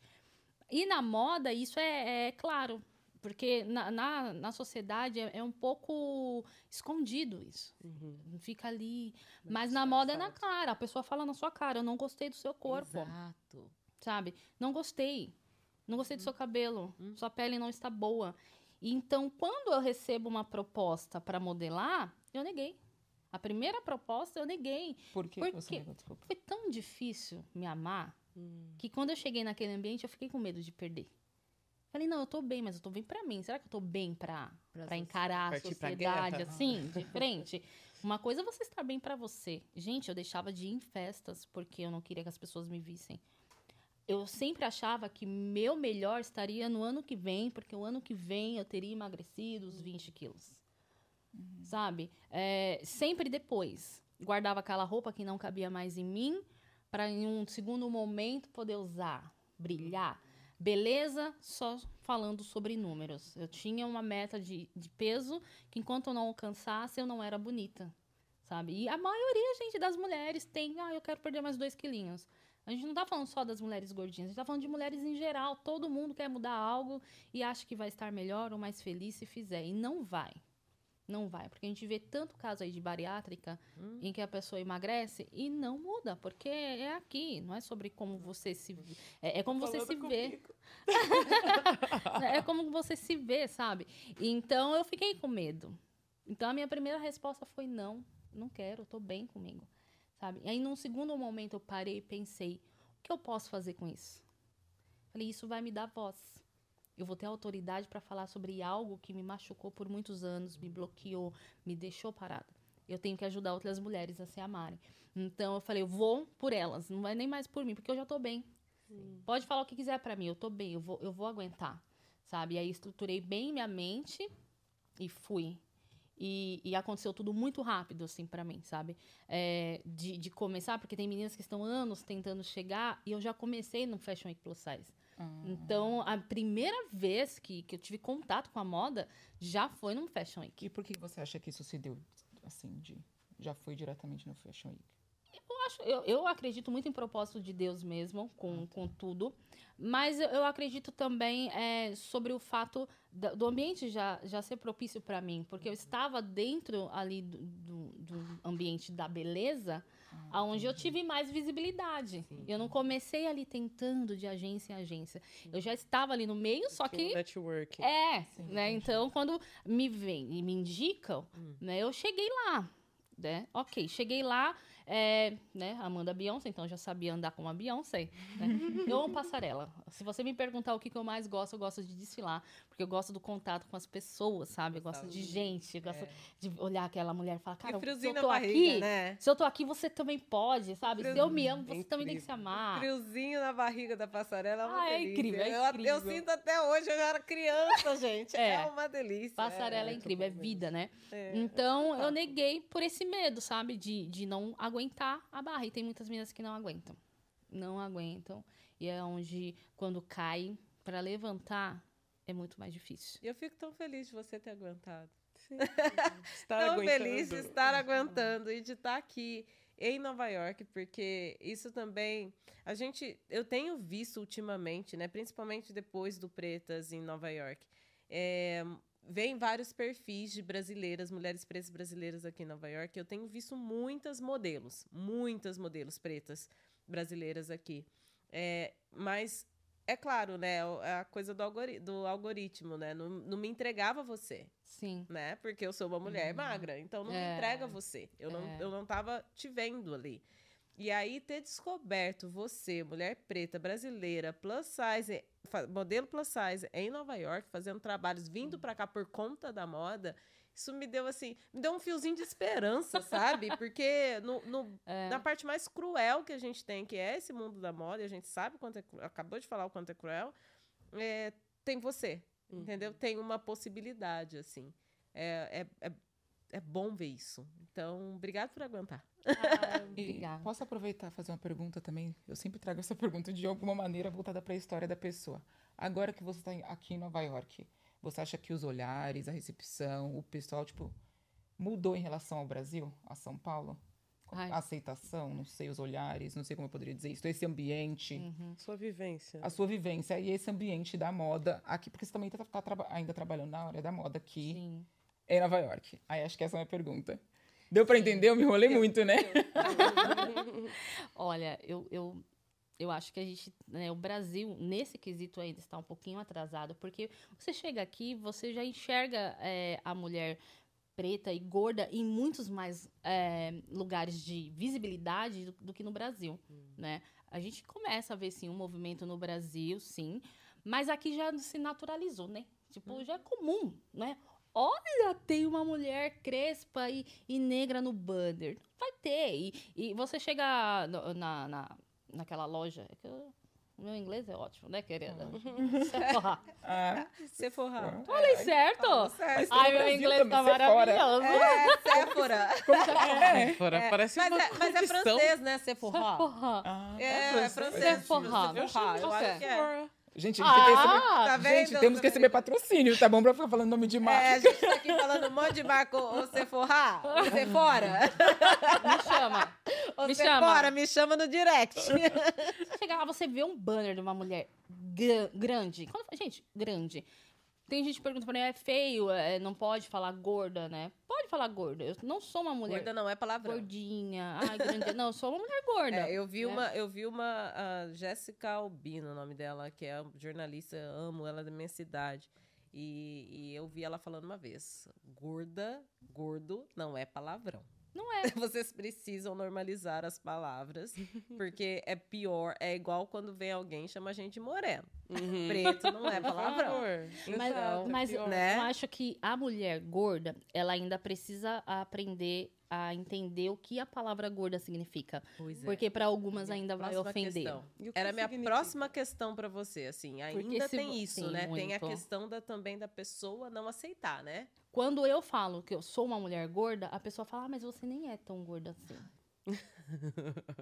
E na moda, isso é, é claro. Porque na, na, na sociedade é, é um pouco escondido isso. Fica ali. Mas na moda é na cara. A pessoa fala na sua cara: Eu não gostei do seu corpo Exato. sabe? Não gostei. Não gostei do seu cabelo. Sua pele não está boa. E Então, quando eu recebo uma proposta para modelar, eu neguei. A primeira proposta eu neguei. Por que Por você quê? negou? Desculpa. Foi tão difícil me amar que quando eu cheguei naquele ambiente, eu fiquei com medo de perder. Falei, não, eu tô bem, mas eu tô bem pra mim. Será que eu tô bem pra, pra encarar a pra sociedade guerra. assim, de frente? Uma coisa é você estar bem pra você. Gente, eu deixava de ir em festas porque eu não queria que as pessoas me vissem. Eu sempre achava que meu melhor estaria no ano que vem, porque o ano que vem eu teria emagrecido os 20 quilos. Sabe? É, sempre depois. Guardava aquela roupa que não cabia mais em mim, para em um segundo momento poder usar, brilhar. Beleza, só falando sobre números. Eu tinha uma meta de, de peso que enquanto eu não alcançasse, eu não era bonita. Sabe? E a maioria, gente, das mulheres tem, ah, eu quero perder mais dois quilinhos. A gente não tá falando só das mulheres gordinhas, a gente tá falando de mulheres em geral. Todo mundo quer mudar algo e acha que vai estar melhor ou mais feliz se fizer. E não vai. Não vai. Porque a gente vê tanto caso aí de bariátrica Hum. em que a pessoa emagrece e não muda. Porque é aqui, não é sobre como você se. É, é como você se vê. é como você se vê, sabe? Então eu fiquei com medo. Então a minha primeira resposta foi não, não quero, tô bem comigo, sabe? E aí num segundo momento eu parei e pensei, o que eu posso fazer com isso? Falei, isso vai me dar voz. Eu vou ter autoridade para falar sobre algo que me machucou por muitos anos, me bloqueou, me deixou parada. Eu tenho que ajudar outras mulheres a se amarem. Então eu falei, eu vou por elas, não vai nem mais por mim, porque eu já tô bem. Pode falar o que quiser para mim, eu tô bem, eu vou, eu vou aguentar, sabe? E aí estruturei bem minha mente e fui. E, e aconteceu tudo muito rápido, assim, para mim, sabe? É, de, de começar, porque tem meninas que estão anos tentando chegar e eu já comecei no Fashion Week Plus Size. Então, a primeira vez que, que eu tive contato com a moda já foi num Fashion Week. E por que você acha que isso se deu, assim, de... Já foi diretamente no Fashion Week? Eu, acho, eu, eu acredito muito em propósito de Deus mesmo, com, com tudo. Mas eu, eu acredito também é, sobre o fato da- do ambiente já, já ser propício para mim. Porque eu estava dentro ali do, do, do ambiente da beleza, aonde eu tive mais visibilidade. Eu não comecei ali tentando de agência em agência. Eu já estava ali no meio, só que Networking. é, né? Então, quando me vem e me indicam, né? Eu cheguei lá, né? Ok, cheguei lá, é, né? Amanda Beyoncé, então eu já sabia andar como a Beyoncé, né? Eu amo passarela. Se você me perguntar o que, que eu mais gosto, eu gosto de desfilar, porque eu gosto do contato com as pessoas, sabe? Eu gosto de gente, eu gosto de olhar aquela mulher e falar, cara, e se friozinho eu tô barriga, aqui, né? se eu tô aqui, você também pode, sabe? Se eu me amo, você Incrível. também tem que se amar. Friozinho na barriga da passarela é uma Ah, é delícia. incrível, é Eu- Eu, incrível. sinto até hoje, eu já era criança, gente. É, É. uma delícia. Passarela é, é, incrível, é vida, né? é. Então, eu neguei por esse medo, sabe? De, de não aguentar a barra. E tem muitas meninas que não aguentam. Não aguentam. E é onde, quando cai, para levantar, é muito mais difícil. E eu fico tão feliz de você ter aguentado. Sim. Estar tão aguentando. feliz de estar aguentando e de estar aqui em Nova York, porque isso também a gente eu tenho visto ultimamente, né, principalmente depois do Pretas em Nova York, é, vem vários perfis de brasileiras, mulheres pretas brasileiras aqui em Nova York. Eu tenho visto muitas modelos, muitas modelos pretas brasileiras aqui. É, mas é claro, né, o- a coisa do, algori- do algoritmo, né, não, não me entregava você Sim. né? Porque eu sou uma mulher magra, então não me É. entrega você. Eu não, É. eu não tava te vendo ali. E aí ter descoberto você, mulher preta, brasileira, plus size, modelo plus size em Nova York, fazendo trabalhos, vindo pra cá por conta da moda, isso me deu assim, me deu um fiozinho de esperança, sabe? Porque no, no- na parte mais cruel que a gente tem, que é esse mundo da moda, e a gente sabe o quanto é, acabou de falar o quanto é cruel, é, tem você, entendeu? Tem uma possibilidade, assim. É, é, é, é bom ver isso. Então, obrigado por aguentar. Ah, obrigada. posso aproveitar e fazer uma pergunta também? Eu sempre trago essa pergunta de alguma maneira voltada para a história da pessoa. Agora que você está aqui em Nova York, você acha que os olhares, a recepção, o pessoal, tipo, mudou em relação ao Brasil, a São Paulo? Ai. A aceitação, não sei, os olhares, não sei como eu poderia dizer isso, esse ambiente, Uhum. Sua vivência. a sua vivência e esse ambiente da moda aqui, porque você também está ainda trabalhando na área da moda aqui Sim. Em Nova York. Aí acho que essa é a minha pergunta. Deu para entender? Eu me enrolei muito, né? Olha, eu, eu, eu acho que a gente, né, o Brasil, nesse quesito ainda está um pouquinho atrasado, porque você chega aqui, você já enxerga é, a mulher preta e gorda em muitos mais é, lugares de visibilidade do, do que no Brasil, né? A gente começa a ver, sim, um movimento no Brasil, sim, mas aqui já se naturalizou, né? Tipo, já é comum, né? Olha, tem uma mulher crespa e, e negra no banner. Vai ter. E, e você chega no- na, na, naquela loja. é que eu- o meu inglês é ótimo, né, querida? Sephora. Ah, Sephora. Falei certo? mas tem no Ai, meu inglês tá Sephora. maravilhoso. É, Sephora. É. Fora, É, parece mas, uma é, mas é francês, né? Sephora. Sephora. Ah, É, é francês. Sephora. Sephora, eu acho que é. Gente, a gente tem que receber, Ah, Tá gente, vendo? temos que receber patrocínio, tá bom? Pra ficar falando nome de marca. É, a gente tá aqui falando um monte de marca. Ô, Sephora. Sephora. me chama. Me Você chama. me chama no direct. Você chega lá, você vê um banner de uma mulher gra- grande. Quando, gente, grande. Tem gente que pergunta pra mim, é feio, é, não pode falar gorda, né? Pode falar gorda. Eu não sou uma mulher Gorda não é palavrão. gordinha. Ai, grande. Não, eu sou uma mulher gorda. É, eu vi né? uma, eu vi uma Jéssica Albino, o nome dela, que é jornalista, eu amo ela é da minha cidade. E, e eu vi ela falando uma vez: gorda, gordo não é palavrão. Não é. Vocês precisam normalizar as palavras, porque é pior, é igual quando vem alguém e chama a gente de moreno. Uhum. Preto não é palavrão. favor. Mas, Então, mas né? eu acho que a mulher gorda, ela ainda precisa aprender a entender o que a palavra gorda significa. Pois é. Porque para algumas ainda vai ofender. Era a minha significa? próxima questão pra você, assim, ainda tem vo- isso, tem né? Tem a muito. questão da, também da pessoa não aceitar, né? Quando eu falo que eu sou uma mulher gorda, a pessoa fala, ah, mas você nem é tão gorda assim.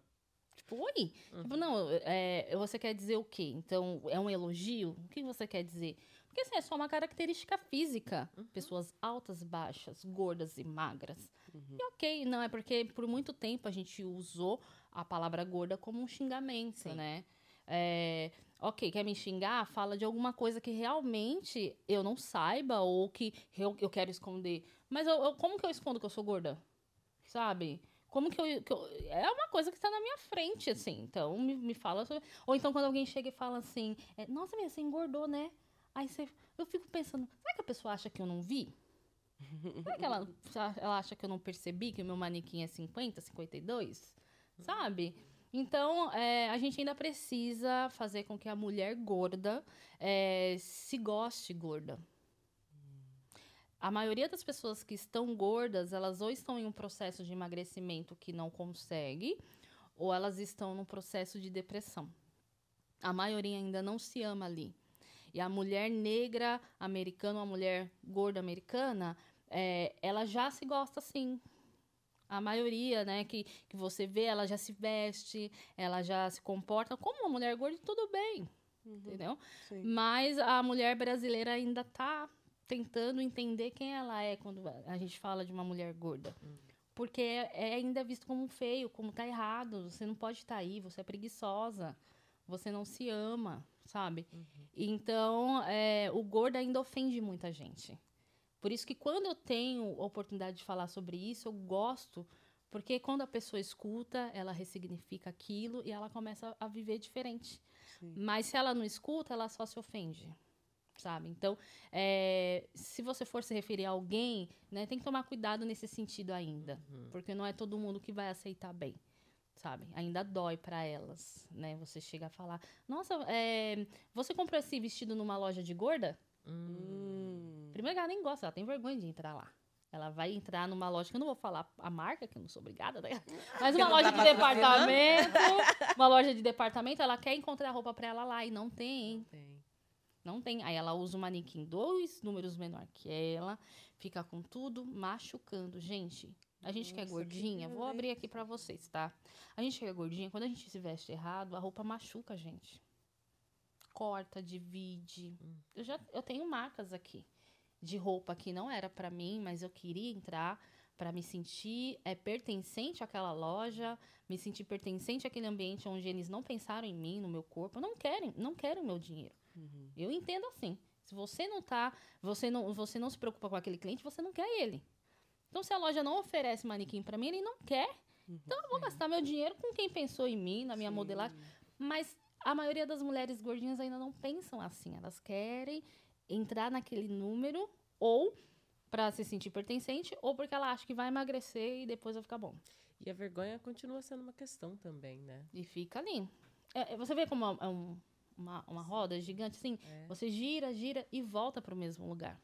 tipo, oi? Tipo, não, é, você quer dizer o quê? Então, é um elogio? O que você quer dizer? Porque assim, é só uma característica física. Pessoas altas, baixas, gordas e magras. E ok, não, é porque por muito tempo a gente usou a palavra gorda como um xingamento, Sim. né? É, ok, quer me xingar? Fala de alguma coisa que realmente eu não saiba ou que eu, eu quero esconder. Mas eu, eu- como que eu escondo que eu sou gorda? Sabe? Como que eu, que eu- É uma coisa que está na minha frente, assim. Então, me, me fala sobre... Ou então, quando alguém chega e fala assim... é, Nossa, minha, você engordou, né? Aí você... Eu fico pensando... Será que a pessoa acha que eu não vi? Será que ela, ela acha que eu não percebi que o meu manequim é 50, 52? Sabe? Então, é, a gente ainda precisa fazer com que a mulher gorda é, se goste gorda. A maioria das pessoas que estão gordas, elas ou estão em um processo de emagrecimento que não consegue, ou elas estão num processo de depressão. A maioria ainda não se ama ali. E a mulher negra americana, uma mulher gorda americana, é, ela já se gosta sim. A maioria, né, que, que você vê, ela já se veste, ela já se comporta como uma mulher gorda, tudo bem, entendeu? Sim. Mas a mulher brasileira ainda tá tentando entender quem ela é quando a gente fala de uma mulher gorda. Porque é, é ainda visto como feio, como tá errado. Você não pode estar aí, você é preguiçosa, você não se ama, sabe? Então, é, o gordo ainda ofende muita gente. Por isso que quando eu tenho a oportunidade de falar sobre isso, eu gosto, porque quando a pessoa escuta, ela ressignifica aquilo e ela começa a viver diferente. Mas se ela não escuta, ela só se ofende, sabe? Então, é, se você for se referir a alguém, né, tem que tomar cuidado nesse sentido ainda, porque não é todo mundo que vai aceitar bem. Sabe? Ainda dói pra elas, né? Você chega a falar: Nossa, é, você comprou esse vestido numa loja de gorda? Hum. Primeiro que ela nem gosta, ela tem vergonha de entrar lá. Ela vai entrar numa loja, que eu não vou falar a marca, que eu não sou obrigada, né? Mas uma não loja de patrocinando. departamento, uma loja de departamento, ela quer encontrar roupa pra ela lá e não tem. Tem. Não tem. Aí ela usa o manequim dois números menor que ela, fica com tudo machucando. Gente, a gente que é Nossa, que gordinha, vou abrir aqui pra vocês, tá? A gente que é gordinha, quando a gente se veste errado, a roupa machuca a gente. Corta, divide. Eu já eu tenho marcas aqui de roupa que não era pra mim, mas eu queria entrar pra me sentir é, pertencente àquela loja, me sentir pertencente àquele ambiente onde eles não pensaram em mim, no meu corpo, não querem, não querem meu dinheiro. Eu entendo assim. Se você não tá, você não, você não se preocupa com aquele cliente, você não quer ele. Então, se a loja não oferece manequim pra mim, ele não quer. Então, eu vou gastar meu dinheiro com quem pensou em mim, na minha modelagem. Mas a maioria das mulheres gordinhas ainda não pensam assim. Elas querem entrar naquele número ou pra se sentir pertencente ou porque ela acha que vai emagrecer e depois vai ficar bom. E a vergonha continua sendo uma questão também, né? E fica ali. É, é, você vê como é um- uma, uma roda gigante, assim? É. Você gira, gira e volta para o mesmo lugar.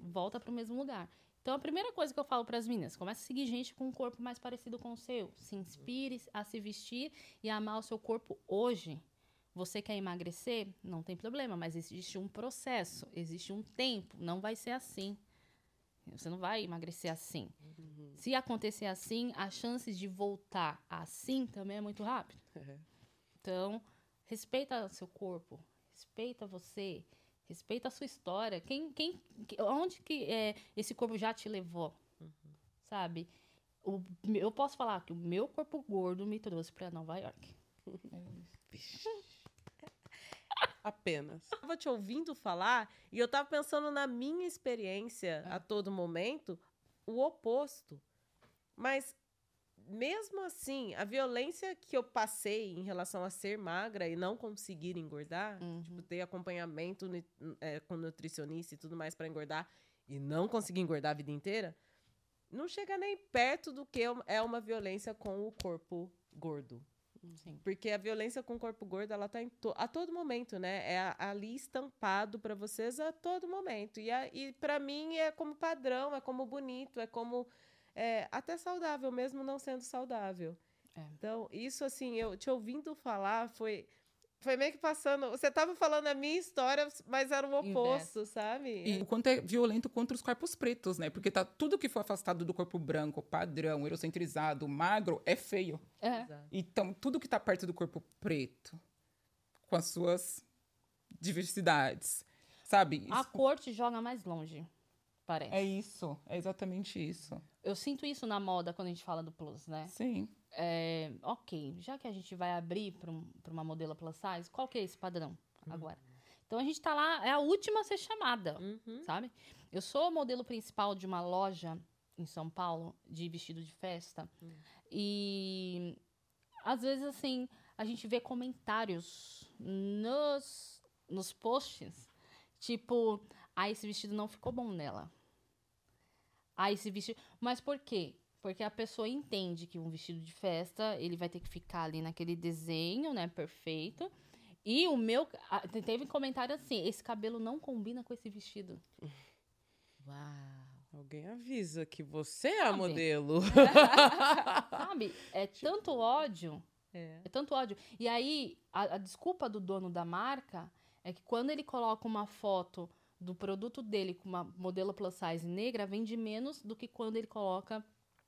Volta para o mesmo lugar. Então, a primeira coisa que eu falo para as meninas, comece a seguir gente com um corpo mais parecido com o seu. Se inspire a se vestir e a amar o seu corpo hoje. Você quer emagrecer? Não tem problema, mas existe um processo, existe um tempo. Não vai ser assim. Você não vai emagrecer assim. Se acontecer assim, as chances de voltar assim também é muito rápido. Então, respeita seu corpo, respeita você, respeita a sua história. Quem, quem, que- onde que é, esse corpo já te levou, sabe? o, eu posso falar que o meu corpo gordo me trouxe para Nova York. Apenas. Eu tava te ouvindo falar e eu tava pensando na minha experiência a todo momento, o oposto. Mas mesmo assim, a violência que eu passei em relação a ser magra e não conseguir engordar, Uhum. tipo, ter acompanhamento é, com nutricionista e tudo mais para engordar e não conseguir engordar a vida inteira, não chega nem perto do que é uma violência com o corpo gordo. Sim. Porque a violência com o corpo gordo, ela tá em to- a todo momento, né? É ali estampado para vocês a todo momento. E, a- e para mim é como padrão, é como bonito, é como é, até saudável, mesmo não sendo saudável. É. Então, isso assim, eu te ouvindo falar foi foi meio que passando. Você tava falando a minha história, mas era o oposto, sabe? E o quanto é violento contra os corpos pretos, né? Porque tá tudo que for afastado do corpo branco, padrão, eurocentrizado, magro, é feio. É. Exato. Então, tudo que tá perto do corpo preto, com as suas diversidades, sabe? A Isso- cor te joga mais longe, parece. É isso, é exatamente isso. Eu sinto isso na moda quando a gente fala do plus, né? Sim. É, ok, já que a gente vai abrir para um, pra uma modelo plus size, qual que é esse padrão agora? Então a gente tá lá, é a última a ser chamada, Uhum. sabe? Eu sou modelo principal de uma loja em São Paulo de vestido de festa e às vezes assim a gente vê comentários nos, nos posts tipo, ah, esse vestido não ficou bom nela. Ah, esse vestido. Mas por quê? Porque a pessoa entende que um vestido de festa, ele vai ter que ficar ali naquele desenho, né, perfeito. E o meu, te- teve comentário assim, esse cabelo não combina com esse vestido. Uau. Alguém avisa que você é a Sabe? modelo. Sabe? É tanto ódio, É. é tanto ódio. E aí, a, a desculpa do dono da marca é que quando ele coloca uma foto do produto dele com uma modelo plus size negra, vende menos do que quando ele coloca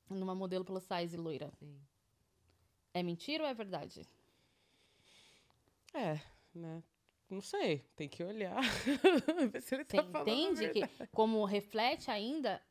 numa modelo plus size loira. Sim. É mentira ou é verdade? É, né? Não sei, tem que olhar. Ver se ele Você tá falando entende que, como reflete ainda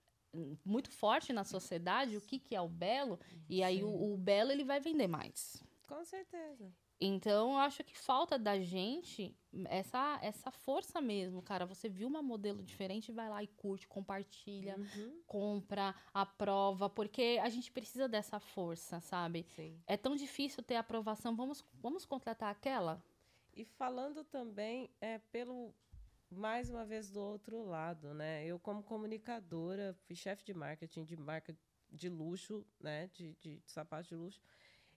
muito forte na sociedade o que, que é o belo, e aí o, o belo ele vai vender mais. Com certeza. Então, eu acho que falta da gente essa, essa força mesmo, cara. Você viu uma modelo diferente, vai lá e curte, compartilha, Uhum. compra, aprova, porque a gente precisa dessa força, sabe? Sim. É tão difícil ter aprovação, vamos, vamos contratar aquela? E falando também é pelo mais uma vez do outro lado, né? Eu como comunicadora fui chefe de marketing de marca de luxo, né? De, de, sapato de luxo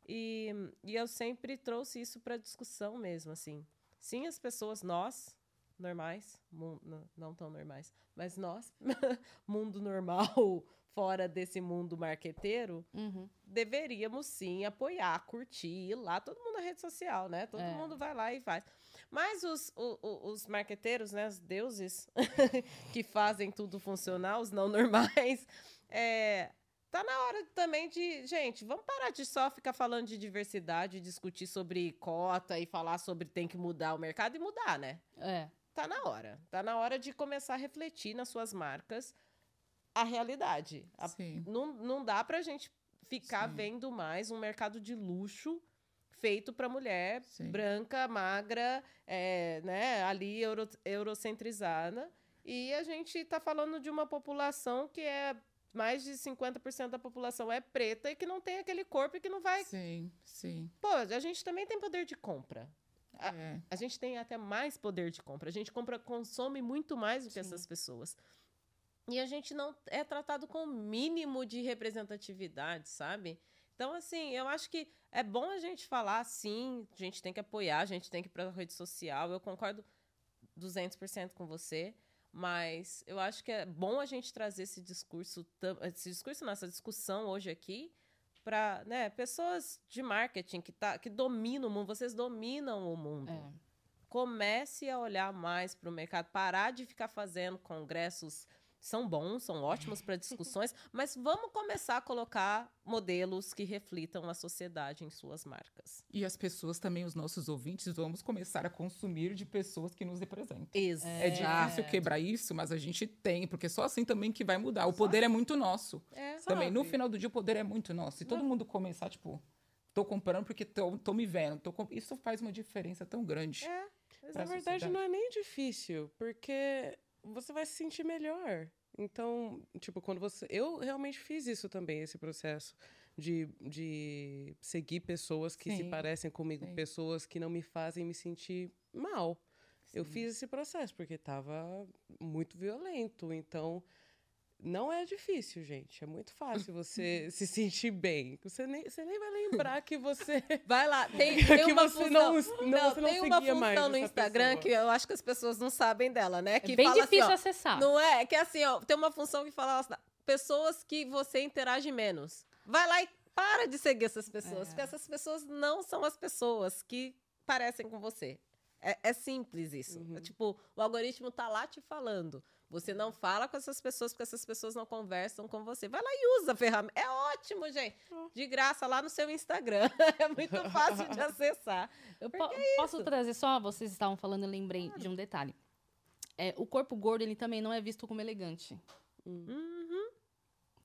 e, e eu sempre trouxe isso para discussão mesmo, assim. Sim, as pessoas nós normais, não- não tão normais, mas nós, mundo normal fora desse mundo marqueteiro, Uhum. deveríamos sim apoiar, curtir, ir lá, todo mundo na rede social, né? Todo É. mundo vai lá e faz. Mas os, o- o- os marqueteiros, né, os deuses que fazem tudo funcionar, os não normais, é, tá na hora também de, gente, vamos parar de só ficar falando de diversidade, discutir sobre cota e falar sobre tem que mudar o mercado e mudar, né? É. Tá na hora. Tá na hora de começar a refletir nas suas marcas a realidade. A não, não dá pra gente ficar Sim. vendo mais um mercado de luxo feito pra mulher Sim. branca, magra, é, né, ali euro, eurocentrizada. E a gente tá falando de uma população que é mais de 50% da população é preta e que não tem aquele corpo e que não vai. Sim, sim. Pô, a gente também tem poder de compra. Ah, É. A gente tem até mais poder de compra. A gente compra, consome muito mais do que essas pessoas. E a gente não é tratado com o mínimo de representatividade, sabe? Então, assim, eu acho que é bom a gente falar, sim, a gente tem que apoiar, a gente tem que ir para a rede social. Eu concordo 200% com você, mas eu acho que é bom a gente trazer esse discurso, esse discurso, nossa discussão hoje aqui, para né, pessoas de marketing que, tá, que dominam o mundo, vocês dominam o mundo. É. Comece a olhar mais para o mercado, parar de ficar fazendo congressos são bons, são ótimos para discussões, mas vamos começar a colocar modelos que reflitam a sociedade em suas marcas. E as pessoas também, os nossos ouvintes, vamos começar a consumir de pessoas que nos representam. Exato. É difícil quebrar isso, mas a gente tem, porque só assim também que vai mudar. O poder é muito nosso. É. Também, no Sabe? final do dia, o poder é muito nosso. Se todo mundo começar, tipo, tô comprando porque tô, tô me vendo, tô comp- isso faz uma diferença tão grande. Mas pra na verdade sociedade. não é nem difícil, porque você vai se sentir melhor. Então, tipo, quando você. Eu realmente fiz isso também, esse processo de, de seguir pessoas que se Sim, parecem comigo, sim. pessoas que não me fazem me sentir mal. Eu fiz esse processo porque estava muito violento. Então, não é difícil, gente. É muito fácil você se sentir bem. Você nem, você nem vai lembrar que você. Vai lá, tem, tem que uma você função, não, não, não, você não tem uma função no Instagram pessoa. que eu acho que as pessoas não sabem dela, né? Que é bem fala difícil assim, ó, acessar. Não é? Que assim, ó, tem uma função que fala assim, pessoas que você interage menos. Vai lá e para de seguir essas pessoas, É. porque essas pessoas não são as pessoas que parecem com você. É, é simples isso. Uhum. É tipo, o algoritmo tá lá te falando. Você não fala com essas pessoas porque essas pessoas não conversam com você. Vai lá e usa a ferramenta. É ótimo, gente. De graça lá no seu Instagram. É muito fácil de acessar. Eu po- posso trazer só, vocês estavam falando, eu lembrei de um detalhe. É, o corpo gordo, ele também não é visto como elegante. Uhum.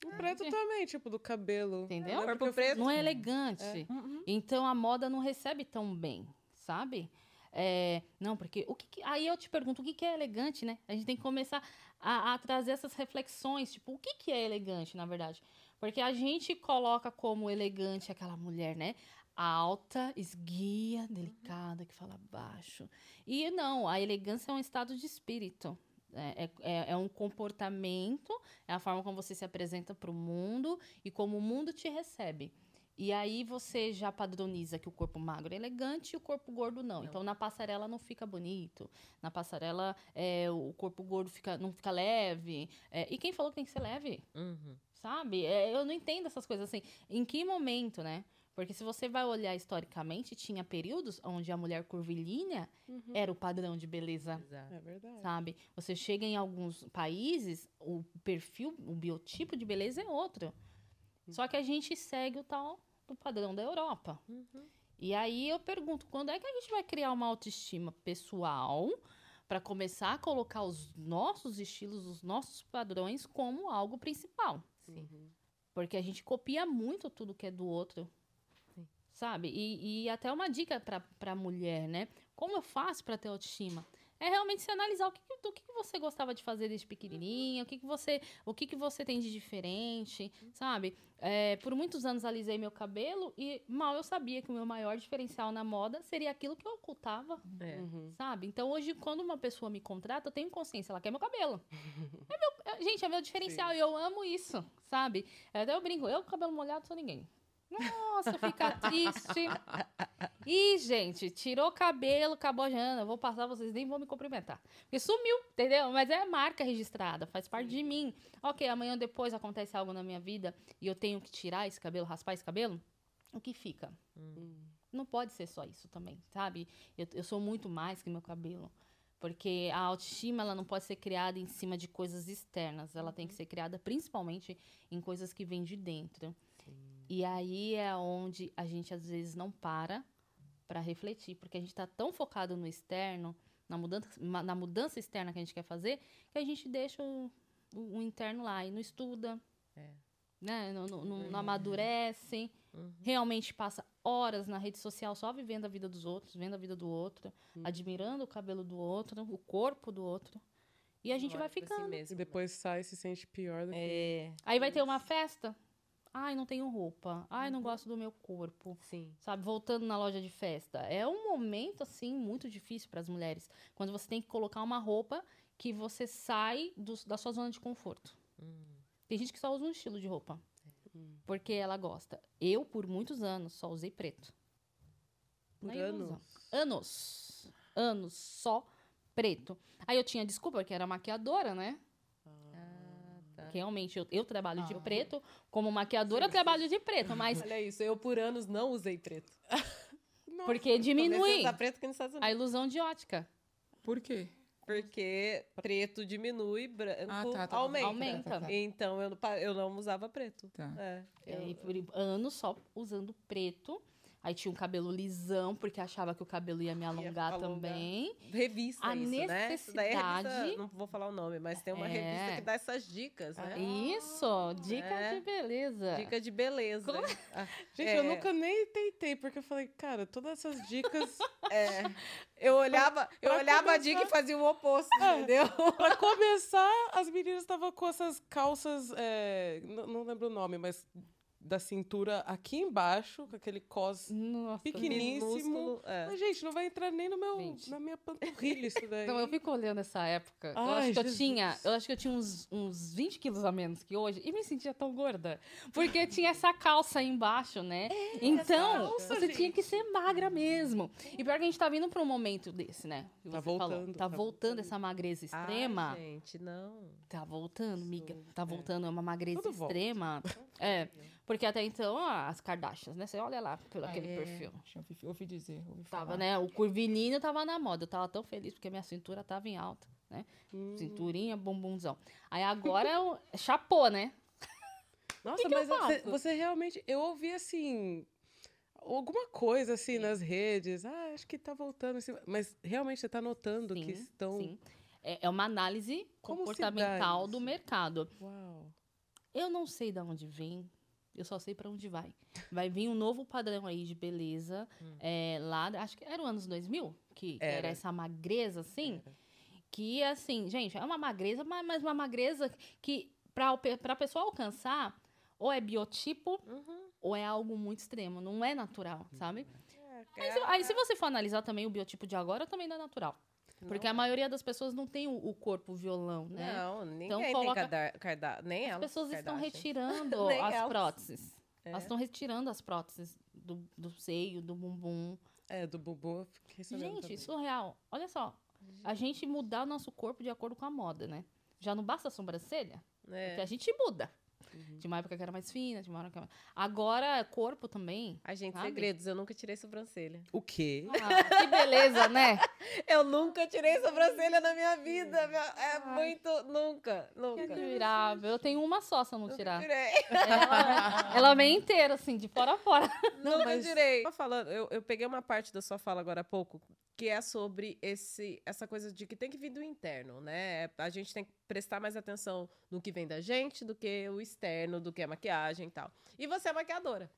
O preto também, tipo, do cabelo. Entendeu? Eu lembro Corpo preto. Não é elegante. Uhum. Então a moda não recebe tão bem, sabe? É, não, porque o que, que- aí eu te pergunto, o que, que é elegante, né? A gente tem que começar a, a trazer essas reflexões, tipo, o que, que é elegante, na verdade? Porque a gente coloca como elegante aquela mulher, né? Alta, esguia, delicada, que fala baixo. E não, a elegância é um estado de espírito. É, é, é um comportamento, é a forma como você se apresenta para o mundo e como o mundo te recebe. E aí você já padroniza que o corpo magro é elegante e o corpo gordo não. Então na passarela não fica bonito. Na passarela é, o corpo gordo fica, não fica leve. É, e quem falou que tem que ser leve? Uhum. Sabe? É, eu não entendo essas coisas assim. Em que momento, né? Porque se você vai olhar historicamente, tinha períodos onde a mulher curvilínea era o padrão de beleza Exato. É verdade. sabe? Você chega em alguns países, o perfil, o biotipo de beleza é outro. Só que a gente segue o tal do padrão da Europa. Uhum. E aí eu pergunto, quando é que a gente vai criar uma autoestima pessoal para começar a colocar os nossos estilos, os nossos padrões como algo principal? Sim. Porque a gente copia muito tudo que é do outro. Sim. Sabe? E, e até uma dica pra mulher, né? Como eu faço pra ter autoestima? É realmente se analisar o que, que- do que, que você gostava de fazer desde pequenininha, o que, que você o que, que você tem de diferente, sabe? É, por muitos anos alisei meu cabelo e mal eu sabia que o meu maior diferencial na moda seria aquilo que eu ocultava, É. Uhum. sabe? Então hoje, quando uma pessoa me contrata, eu tenho consciência, ela quer meu cabelo. É meu, é- gente, é meu diferencial e eu amo isso, sabe? Até eu brinco, eu com cabelo molhado sou ninguém. Nossa, fica triste. Ih, gente, tirou cabelo, acabou a Jana. Vou passar, vocês nem vão me cumprimentar. Porque sumiu, entendeu? Mas é marca registrada, faz parte de mim. Ok, amanhã depois acontece algo na minha vida e eu tenho que tirar esse cabelo, raspar esse cabelo. O que fica? Não pode ser só isso também, sabe? Eu, eu sou muito mais que meu cabelo. Porque a autoestima ela não pode ser criada em cima de coisas externas. Ela tem que ser criada principalmente em coisas que vêm de dentro. E aí é onde a gente às vezes não para para refletir, porque a gente está tão focado no externo, na mudança, na mudança externa que a gente quer fazer, que a gente deixa o, o- o interno lá e não estuda, É. né? não, não- não- não amadurece, realmente passa horas na rede social só vivendo a vida dos outros, vendo a vida do outro, admirando o cabelo do outro, o corpo do outro. E a gente vai pra si ficando. mesmo, E depois sai e se sente pior do né? que. É. Aí vai ter uma festa. Ai, não tenho roupa. Ai, não gosto do meu corpo. Sim. Sabe, voltando na loja de festa. É um momento, assim, muito difícil para as mulheres. Quando você tem que colocar uma roupa que você sai do- da sua zona de conforto. Tem gente que só usa um estilo de roupa. Porque ela gosta. Eu, por muitos anos, só usei preto. Por anos. Anos. Anos só preto. Aí eu tinha desculpa, porque era maquiadora, né? Ah, tá. Que realmente eu, eu trabalho de preto. Como maquiadora, eu trabalho de preto. Mas Olha isso, eu por anos não usei preto. porque diminui Talvez você tá preto aqui nos Estados a ilusão de ótica. Por quê? Porque preto diminui, branco Ah, tá, tá, aumenta. Aumenta. Tá, tá, tá. Então eu eu não usava preto. Tá. É. É, eu- e por anos só usando preto. Aí tinha um cabelo lisão, porque achava que o cabelo ia me alongar, alongar. também. Revista A isso, né? Isso daí é revista- necessidade- não vou falar o nome, mas tem uma É. revista que dá essas dicas, né? Isso, dica É. de beleza. Dica de beleza. Ah, Gente, é, eu nunca nem tentei, porque eu falei, cara, todas essas dicas. é. Eu olhava, eu Pra olhava a começar- dica e fazia o oposto, É. entendeu? pra começar, as meninas estavam com essas calças. é, n- não lembro o nome, mas da cintura aqui embaixo, com aquele cos Nossa, pequeniníssimo. Minúsculo, é. Mas, gente, não vai entrar nem no meu, Gente. na minha panturrilha isso daí. Então, eu fico olhando essa época. eu, Ai, acho que eu, tinha, eu acho que eu tinha uns, uns 20 quilos a menos que hoje e me sentia tão gorda. Porque tinha essa calça aí embaixo, né? então, calça, você gente. tinha que ser magra mesmo. E pior que a gente tá vindo pra um momento desse, né? Que Tá você falou. voltando, Tá tá voltando essa magreza extrema. Ai, gente, não. Tá voltando, miga. Tá voltando, é uma magreza Tudo volta. extrema. É. Porque até então, as Kardashians, né? Você olha lá pelo aquele É, perfil. Eu ouvi, dizer. Ouvi Tava, falar. né? O curvilíneo tava na moda. Eu tava tão feliz porque minha cintura tava em alta, né? Hum. Cinturinha, bumbumzão. Aí agora é o chapô, né? Nossa, que eu mas você, faço? você realmente. Eu ouvi assim. Alguma coisa assim nas redes. Ah, acho que tá voltando. assim, Mas realmente você tá notando que Sim, estão. Sim. É, é uma análise Como comportamental do mercado. Uau. Eu não sei de onde vem. Eu só sei pra onde vai. Vai vir um novo padrão aí de beleza. é, lá, acho que era o anos 2000, que era, Era. essa magreza, assim. Que, assim, gente, é uma magreza, ma- mas uma magreza que, pe- pra pessoa alcançar, ou é biotipo, Uhum. ou é algo muito extremo. Não é natural, sabe? É, Mas, aí, se você for analisar também o biotipo de agora, também não é natural. Porque a maioria das pessoas não tem o, o corpo violão, né? Não, ninguém Então tem coloca- carda- nem As elas. pessoas estão retirando as elas. próteses. É. Elas estão retirando as próteses do, do seio, do bumbum. É, do bumbum eu fiquei sabendo. Gente, também. surreal. Olha só. A gente mudar o nosso corpo de acordo com a moda, né? Já não basta a sobrancelha, É. porque a gente muda. De uma época que era mais fina, de uma hora que era... Agora, corpo também. Ai, gente, Sabe? segredos, eu nunca tirei sobrancelha. O quê? Ah, que beleza, né? Eu nunca tirei sobrancelha na minha vida. É muito. Nunca, Que nunca. admirável. Eu tenho uma só se eu não Nunca tirar. tirei. Ela, ela vem inteira, assim, de fora a fora. Nunca mas- tirei. Tava falando, eu, eu peguei uma parte da sua fala agora há pouco, que é sobre esse, essa coisa de que tem que vir do interno, né? A gente tem que prestar mais atenção no que vem da gente do que o externo, do que a maquiagem e tal. E você é maquiadora.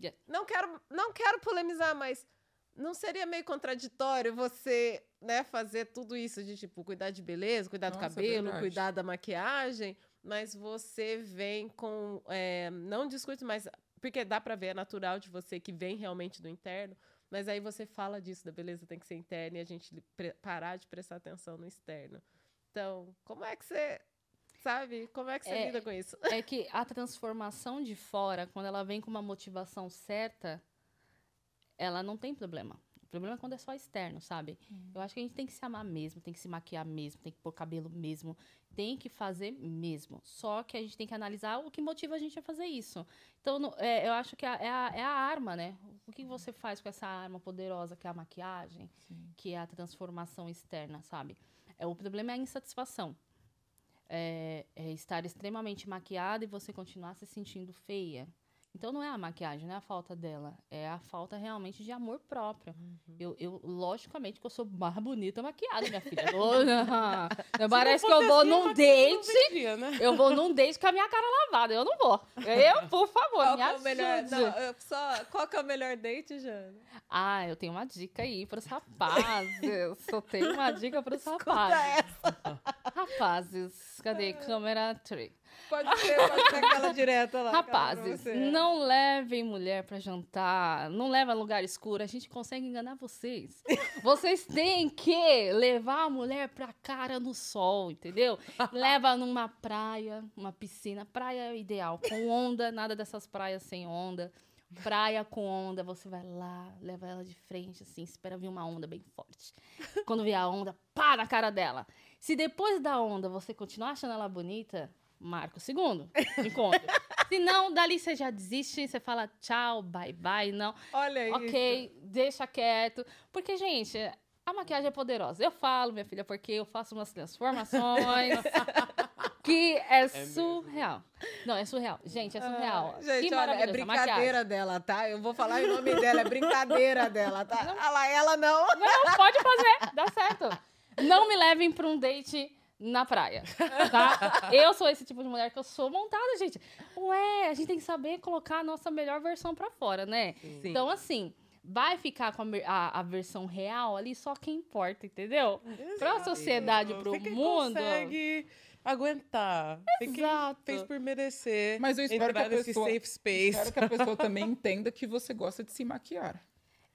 Yeah. Não quero, não quero polemizar, mas não seria meio contraditório você, né, fazer tudo isso de tipo cuidar de beleza, cuidar do Nossa, cabelo, verdade. cuidar da maquiagem, mas você vem com, é, não discute, mas porque dá pra ver é natural de você que vem realmente do interno, mas aí você fala disso da beleza tem que ser interna e a gente parar de prestar atenção no externo. Então, como é que você sabe? Como é que você É, lida com isso? É que a transformação de fora, quando ela vem com uma motivação certa, ela não tem problema. O problema é quando é só externo, sabe? Eu acho que a gente tem que se amar mesmo, tem que se maquiar mesmo, tem que pôr cabelo mesmo, tem que fazer mesmo. Só que a gente tem que analisar o que motiva a gente a fazer isso. Então, no- é, eu acho que a- é, a, é a arma, né? O que você faz com essa arma poderosa que é a maquiagem, que é a transformação externa, sabe? É, o problema é a insatisfação é, é estar extremamente maquiada e você continuar se sentindo feia. Então não é a maquiagem, não é a falta dela, é a falta realmente de amor próprio. Eu, eu, logicamente, que eu sou mais bonita maquiada, minha filha. Não, Parece que eu vou num date, Entendia, né? eu vou num date com a minha cara lavada. Eu não vou. Eu, por favor, Qual me é o melhor, ajude. não, só, qual que é o melhor date, Jana? Ah, eu tenho uma dica aí pros rapazes. Só tenho uma dica pros rapazes. Rapazes, cadê? Câmera 3. Pode ser, pode ser aquela direta lá. Rapazes, não levem mulher pra jantar, não leva a lugar escuro, a gente consegue enganar vocês. Vocês têm que levar a mulher pra cara no sol, entendeu? Leva numa praia, uma piscina, praia é ideal, com onda, nada dessas praias sem onda. Praia com onda, você vai lá, leva ela de frente, assim, espera vir uma onda bem forte. Quando vier a onda, pá na cara dela. Se depois da onda você continuar achando ela bonita, marca o segundo encontro. Se não, dali você já desiste, você fala tchau, bye bye, não. Olha isso. Ok, deixa quieto. Porque, gente, A maquiagem é poderosa. Eu falo, minha filha, porque eu faço umas transformações que é, surreal. Não, é surreal. Gente, é surreal. Ah, gente, olha, é brincadeira dela, tá? Eu vou falar em nome dela, é brincadeira dela, tá? Olha lá, ela não. Não, pode fazer, dá certo. Não me levem pra um date na praia, tá? Eu sou esse tipo de mulher que eu sou montada, gente. Ué, a gente tem que saber colocar a nossa melhor versão pra fora, né? Sim. Então, assim, vai ficar com a, a- a versão real ali só quem importa, entendeu? Pra sociedade, pro Tem quem mundo. consegue aguentar. Exato. fez por merecer. Mas eu espero que a pessoa- safe space. Espero que a pessoa também entenda que você gosta de se maquiar.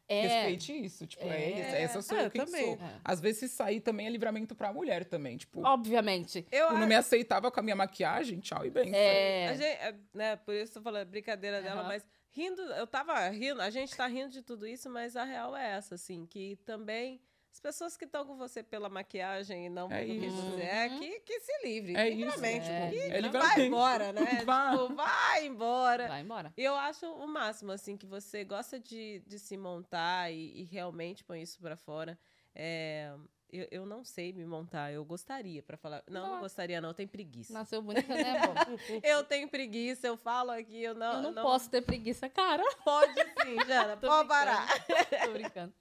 É, Respeite isso. Tipo, é, É. isso. Essa sou É, eu quem também. sou. É. Às vezes, se sair também é livramento pra mulher também. Tipo, obviamente. Eu eu não me aceitava com a minha maquiagem, tchau e bem. É, A gente, é, né, por isso eu tô falando brincadeira dela, Aham. mas rindo, eu tava rindo, a gente tá rindo de tudo isso, mas a real é essa, assim, que também as pessoas que estão com você pela maquiagem e não É pelo que isso. você é, que, que se livre, É isso. livremente, É. porque É vai embora, né? Vai. Tipo, vai embora. vai embora. E eu acho o máximo, assim, que você gosta de, de se montar e, e realmente põe isso pra fora. É, eu, eu não sei me montar, eu gostaria, pra falar. Não, não Nossa. gostaria, não, eu tenho preguiça. Nasceu bonita, né, amor? Eu tenho preguiça, eu falo aqui, eu não. Eu não, posso ter preguiça, cara. Pode sim, Jana, Tô pode parar. Tô brincando.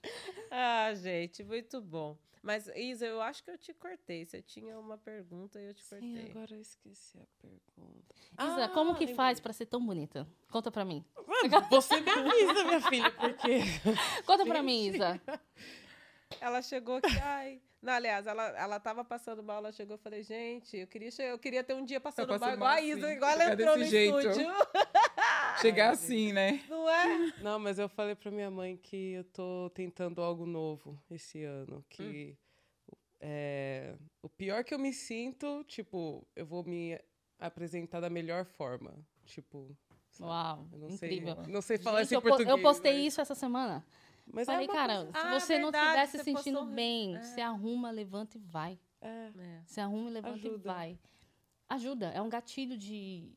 Ah, gente, muito bom. Mas, Isa, eu acho que eu te cortei. Você tinha uma pergunta e eu te Sim, cortei. agora eu esqueci a pergunta. Isa, Ah, como que lembrei. faz pra ser tão bonita? Conta pra mim. Você me avisa, minha filha, porque... Conta pra mim, Isa. Ela chegou aqui, ai. Não, aliás, ela, ela tava passando mal, ela chegou e falei, gente, eu queria, eu queria ter um dia passando, passando mal igual mal a Isa, assim, igual ela entrou desse no jeito. estúdio. Chegar assim, né? Não é? Não, mas eu falei pra minha mãe que eu tô tentando algo novo esse ano. Que é, o pior que eu me sinto, tipo, eu vou me apresentar da melhor forma. Tipo, sabe? Uau, eu não incrível. sei, não sei falar Gente, isso em português. eu postei mas- isso essa semana. Mas é Falei, uma cara, coisa- se Ah, você não verdade, estiver se sentindo bem, é. se arruma, levanta e vai. é, É. Se arruma, levanta e Ajuda. vai. Ajuda, é um gatilho de,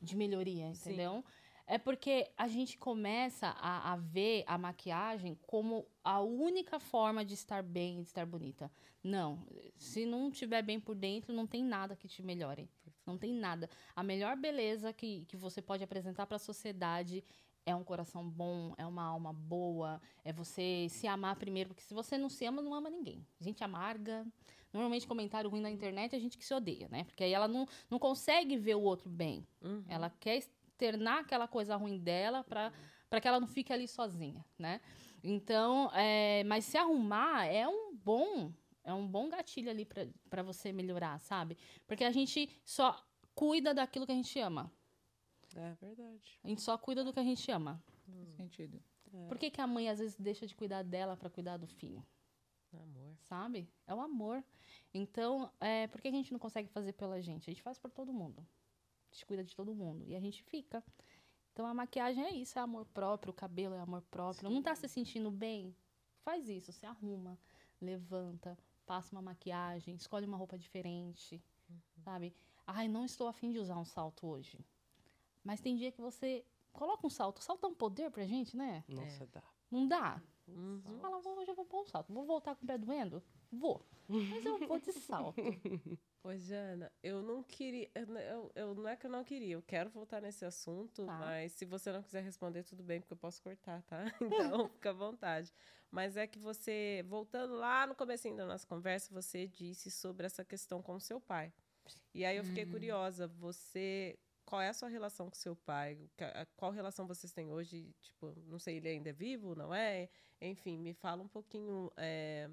de melhoria, Sim. entendeu? É porque a gente começa a, a ver a maquiagem como a única forma de estar bem, de estar bonita. Não, se não estiver bem por dentro, não tem nada que te melhore. Não tem nada. A melhor beleza que, que você pode apresentar para a sociedade é um coração bom, é uma alma boa, é você se amar primeiro, porque se você não se ama, não ama ninguém. Gente amarga. Normalmente, comentário ruim na internet é gente que se odeia, né? Porque aí ela não, não consegue ver o outro bem. Uhum. Ela quer externar aquela coisa ruim dela para para que ela não fique ali sozinha, né? Então, é, mas se arrumar é um bom é um bom gatilho ali para você melhorar, sabe? Porque a gente só cuida daquilo que a gente ama. É verdade. A gente só cuida do que a gente ama. Faz sentido. Por que, que a mãe às vezes deixa de cuidar dela para cuidar do filho? Amor. Sabe? É o amor. Então, é, por que a gente não consegue fazer pela gente? A gente faz por todo mundo. A gente cuida de todo mundo. E a gente fica. Então, a maquiagem é isso, é amor próprio, o cabelo é amor próprio. Não tá se sentindo bem? Faz isso, se arruma, levanta, passa uma maquiagem, escolhe uma roupa diferente, sabe? Ai, não estou afim de usar um salto hoje. Mas tem dia que você coloca um salto. Salto é um poder pra gente, né? Nossa, dá. Não dá. Uhum. Você fala, "Vou- hoje eu vou pôr um salto. Vou voltar com o pé doendo? Vou. Mas eu vou de salto. Ô, Jana, eu não queria. Eu, eu- não é que eu não queria, eu quero voltar nesse assunto, Tá. mas se você não quiser responder, tudo bem, porque eu posso cortar, tá? Então, fica à vontade. Mas é que você, voltando lá no comecinho da nossa conversa, você disse sobre essa questão com o seu pai. E aí eu fiquei curiosa, você. Qual é a sua relação com seu pai? Qual relação vocês têm hoje? Tipo, não sei, ele ainda é vivo, não é? Enfim, me fala um pouquinho é,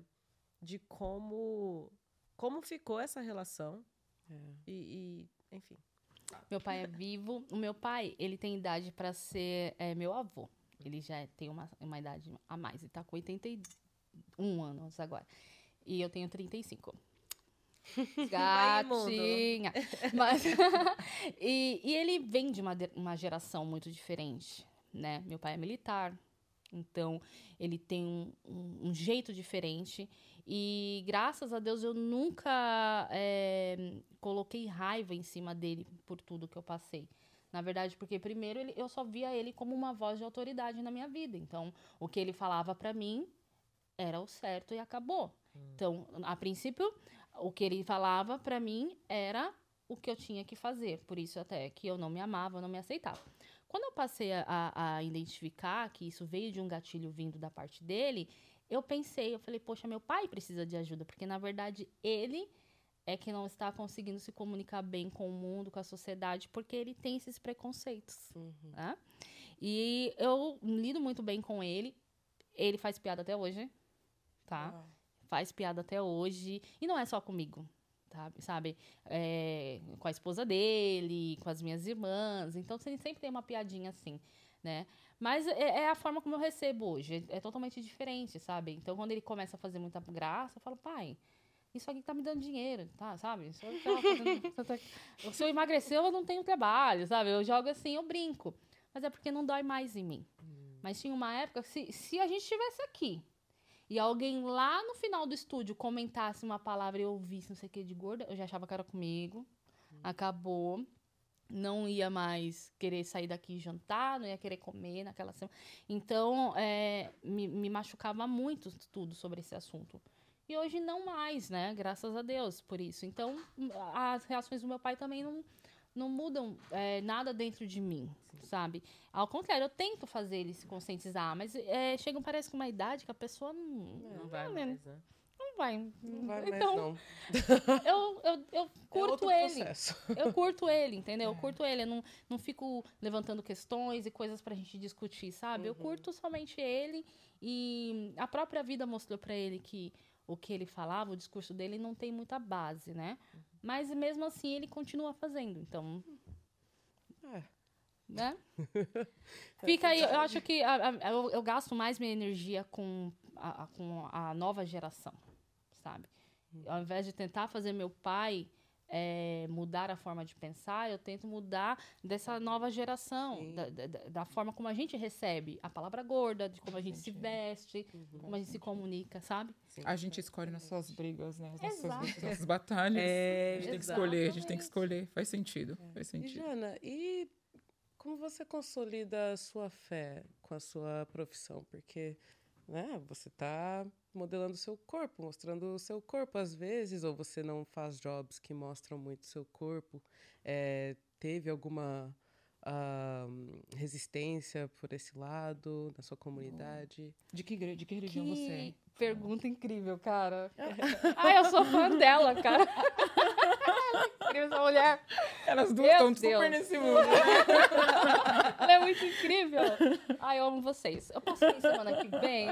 de como como ficou essa relação É. e, e, enfim. Meu pai é vivo. O meu pai, ele tem idade pra ser é, meu avô. Ele já tem uma, uma idade a mais. Ele tá com 81 anos agora. E eu tenho 35. Gatinha. Mas, e, e ele vem de uma, uma geração muito diferente, né? Meu pai é militar, então ele tem um, um- um jeito diferente. E graças a Deus eu nunca é, coloquei raiva em cima dele por tudo que eu passei. Na verdade, porque primeiro ele- eu só via ele como uma voz de autoridade na minha vida. Então, o que ele falava pra mim era o certo e acabou. Então, a princípio, o que ele falava pra mim era o que eu tinha que fazer. Por isso até que eu não me amava, eu não me aceitava. Quando eu passei a- a, identificar que isso veio de um gatilho vindo da parte dele, eu pensei, eu falei, poxa, meu pai precisa de ajuda, porque na verdade ele é que não está conseguindo se comunicar bem com o mundo, com a sociedade, porque ele tem esses preconceitos. né? E eu lido muito bem com ele. Ele faz piada até hoje, tá? Faz piada até hoje. E não é só comigo, tá? sabe? É, com a esposa dele, com as minhas irmãs. Então, sempre tem uma piadinha assim, né? Mas é, é a forma como eu recebo hoje. É, é totalmente diferente, sabe? Então, quando ele começa a fazer muita graça, eu falo, pai, isso aqui tá me dando dinheiro, tá? Sabe? Tá fazendo- Se eu emagreceu, eu não tenho trabalho, sabe? Eu jogo assim, eu brinco. Mas é porque não dói mais em mim. Mas tinha uma época, se, se a gente estivesse aqui e alguém lá no final do estúdio comentasse uma palavra e eu ouvisse não sei o que de gorda, eu já achava que era comigo. Acabou. Não ia mais querer sair daqui e jantar, não ia querer comer naquela semana. Então, é, me, me machucava muito tudo sobre esse assunto. E hoje não mais, né? Graças a Deus por isso. Então, as reações do meu pai também não, não mudam é, nada dentro de mim, sabe? Ao contrário, eu tento fazer ele se conscientizar, mas é, chega, parece que uma idade que a pessoa não, Não vai né? mais, né? não vai. Não vai então, mais, não. eu, eu, eu É curto outro ele. processo. Eu curto ele, entendeu? Eu curto ele. Eu não, não fico levantando questões e coisas pra gente discutir, sabe? Eu curto somente ele. E a própria vida mostrou pra ele que o que ele falava, o discurso dele, não tem muita base, né? Mas mesmo assim ele continua fazendo. Então. É. Né? Fica aí, eu acho que a- a- eu, eu gasto mais minha energia com a, a- com a nova geração, sabe? Ao invés de tentar fazer meu pai é, mudar a forma de pensar, eu tento mudar dessa nova geração, Sim. da, da, da- forma como a gente recebe a palavra gorda, de como a gente se veste, como a gente se comunica, sabe? A gente escolhe nas suas brigas, né? As nossas, nossas batalhas. É, a gente tem que escolher, a gente tem que escolher. Faz sentido, faz E, sentido. Jana, e como você consolida a sua fé com a sua profissão? Porque né, você está modelando o seu corpo, mostrando o seu corpo às vezes, ou você não faz jobs que mostram muito o seu corpo. É, teve alguma ah, resistência por esse lado na sua comunidade? De que, de que religião você é? Pergunta incrível, cara. Ai, eu sou fã dela, cara. Incrível essa mulher. Elas duas Meu estão super nesse mundo. Ela é muito incrível. Ai, eu amo vocês. Eu posso ir semana que vem?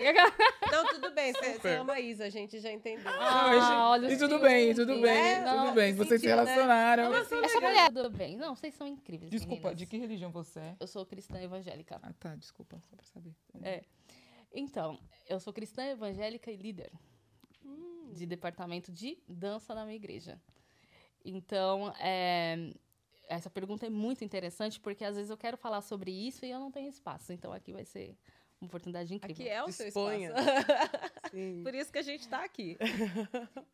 Não, tudo bem. Você ama a Isa, a gente já entendeu. Ah, Não, gente, olha e tudo bem, tudo ciúmes. bem, É, tudo não, bem. Vocês se né? relacionaram. Essa mulher, tudo bem. Não, vocês são incríveis, Desculpa, meninas. de que religião você é? Eu sou cristã evangélica. Ah, tá, desculpa, só pra saber. É. Então, eu sou cristã evangélica e líder de departamento de dança na minha igreja. Então, é, essa pergunta é muito interessante porque às vezes eu quero falar sobre isso e eu não tenho espaço. Então, aqui vai ser uma oportunidade incrível. Aqui é o seu espaço. Sim. Por isso que a gente tá aqui.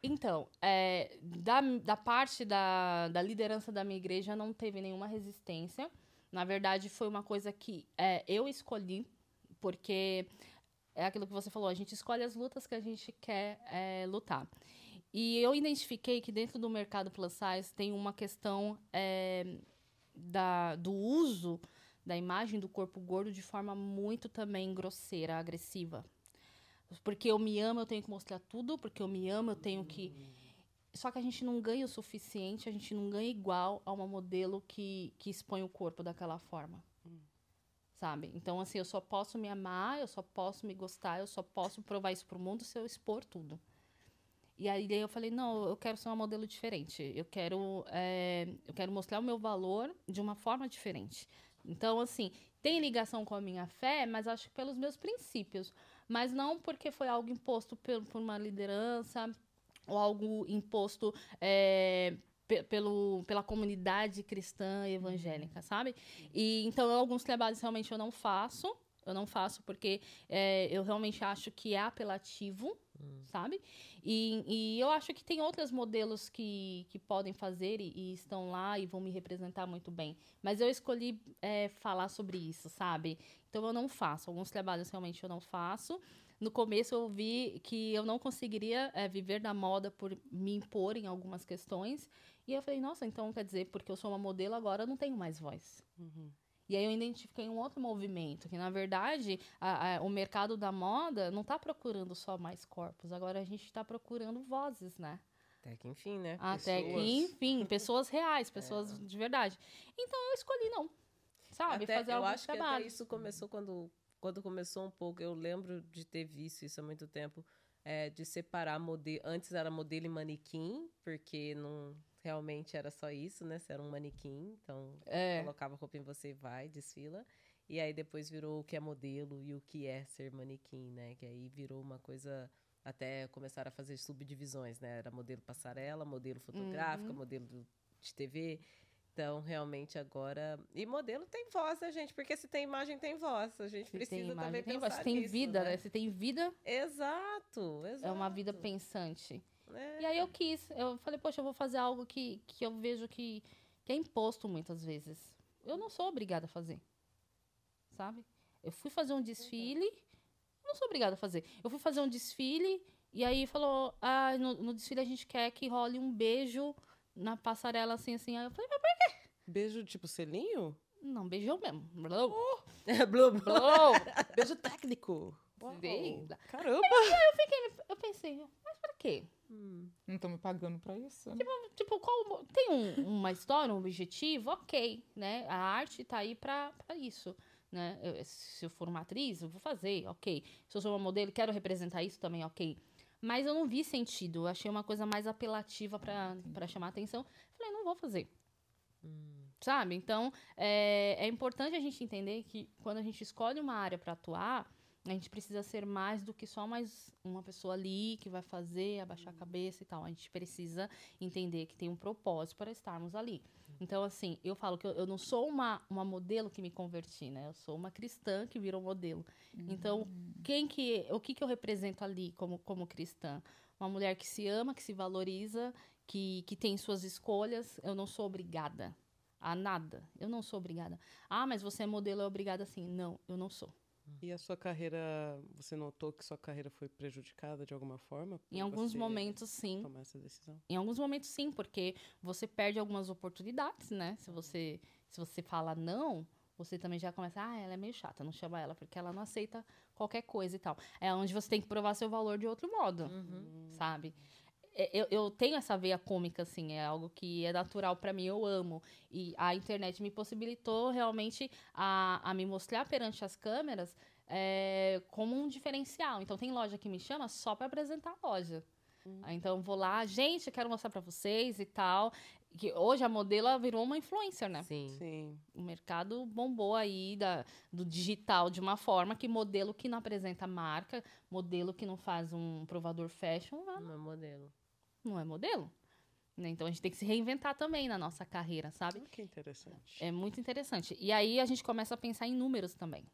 Então, é, da, da parte da, da liderança da minha igreja não teve nenhuma resistência. Na verdade, foi uma coisa que é, eu escolhi, porque é aquilo que você falou, a gente escolhe as lutas que a gente quer é, lutar. E eu identifiquei que dentro do mercado plus size tem uma questão é, da, do uso da imagem do corpo gordo de forma muito também grosseira, agressiva. Porque eu me amo, eu tenho que mostrar tudo, porque eu me amo, eu tenho que. Só que a gente não ganha o suficiente, a gente não ganha igual a uma modelo que, que expõe o corpo daquela forma. Sabe? Então, assim, eu só posso me amar, eu só posso me gostar, eu só posso provar isso pro mundo se eu expor tudo. E aí eu falei, não, eu quero ser uma modelo diferente. Eu quero, é, eu quero mostrar o meu valor de uma forma diferente. Então, assim, tem ligação com a minha fé, mas acho que pelos meus princípios. Mas não porque foi algo imposto por, por uma liderança ou algo imposto é, pelo, pela comunidade cristã e evangélica, sabe? E então alguns trabalhos realmente eu não faço. Eu não faço porque é, eu realmente acho que é apelativo, sabe? E, e eu acho que tem outros modelos que, que podem fazer e, e estão lá e vão me representar muito bem. Mas eu escolhi é, falar sobre isso, sabe? Então eu não faço. Alguns trabalhos realmente eu não faço. No começo eu vi que eu não conseguiria é, viver da moda por me impor em algumas questões. E eu falei, nossa, então quer dizer, porque eu sou uma modelo agora eu não tenho mais voz. Uhum. E aí eu identifiquei um outro movimento, que na verdade a, a, o mercado da moda não está procurando só mais corpos, agora a gente está procurando vozes, né? Até que enfim, né? Até Pessoas. que enfim, pessoas reais, pessoas de verdade. Então eu escolhi não, sabe? Até- fazer eu acho que até isso começou quando, quando começou um pouco. Eu lembro de ter visto isso há muito tempo. é, de separar modelo. Antes era modelo e manequim, porque não realmente era só isso, né? Você era um manequim, então É. colocava roupa em você e vai, desfila. E aí depois virou o que é modelo e o que é ser manequim, né? Que aí virou uma coisa. Até começaram a fazer subdivisões, né? Era modelo passarela, modelo fotográfica, modelo do- de TV. Então, realmente, agora. E modelo tem voz, né, gente? Porque se tem imagem, tem voz. A gente Se precisa tem imagem, também tem, pensar voz. Se tem nisso, vida, né? né? Se tem vida, Exato, exato. é uma vida pensante. É. E aí eu quis, eu falei, poxa, eu vou fazer algo que, que eu vejo que, que é imposto muitas vezes. Eu não sou obrigada a fazer. Sabe? Eu fui fazer um desfile, não sou obrigada a fazer. Eu fui fazer um desfile e aí falou, ah, no, no desfile a gente quer que role um beijo na passarela assim, assim. Aí eu falei, mas Beijo tipo selinho? não, beijou mesmo. Blow, Blue, blue. blow. Beijo técnico. Uau, Sim. Caramba! Eu pensei, mas pra quê? Não estão me pagando pra isso? Tipo, qual, tem um- uma história, um objetivo? Ok, né? A arte tá aí pra, pra isso, né? Eu- se eu for uma atriz, eu vou fazer, ok. Se eu sou uma modelo, quero representar isso também, ok. Mas eu não vi sentido, achei uma coisa mais apelativa pra chamar atenção. Falei, não vou fazer. Sabe? Então, é, é importante a gente entender que quando a gente escolhe uma área para atuar, a gente precisa ser mais do que só mais uma pessoa ali que vai fazer, abaixar a cabeça e tal. A gente precisa entender que tem um propósito para estarmos ali. Então, assim, eu falo que eu, eu não sou uma, uma modelo que me converti, né? Eu sou uma cristã que virou modelo. Então, quem que, o que, que eu represento ali como, como cristã? Uma mulher que se ama, que se valoriza, que, que tem suas escolhas. Eu não sou obrigada a nada. Eu não sou obrigada. Ah, mas você é modelo, é obrigada assim. Não, eu não sou. E a sua carreira, você notou que sua carreira foi prejudicada de alguma forma? Em alguns você momentos, sim. Tomar essa decisão? Em alguns momentos, sim, porque você perde algumas oportunidades, né? Se você, se você fala não, você também já começa, ah, ela é meio chata, não chama ela, porque ela não aceita qualquer coisa e tal. É onde você tem que provar seu valor de outro modo, sabe? É, Eu, eu tenho essa veia cômica, assim, é algo que é natural pra mim, eu amo. E a internet me possibilitou realmente a, a me mostrar perante as câmeras é, como um diferencial. Então, tem loja que me chama só pra apresentar a loja. Aí, Então, eu vou lá, gente, eu quero mostrar pra vocês e tal. Que hoje a modelo virou uma influencer, né? Sim. Sim. O mercado bombou aí da, do digital de uma forma que modelo que não apresenta marca, modelo que não faz um provador fashion, ah, Uma modelo. Não é modelo. Né? Então a gente tem que se reinventar também na nossa carreira, sabe? Ah, que interessante. É muito interessante. E aí a gente começa a pensar em números também.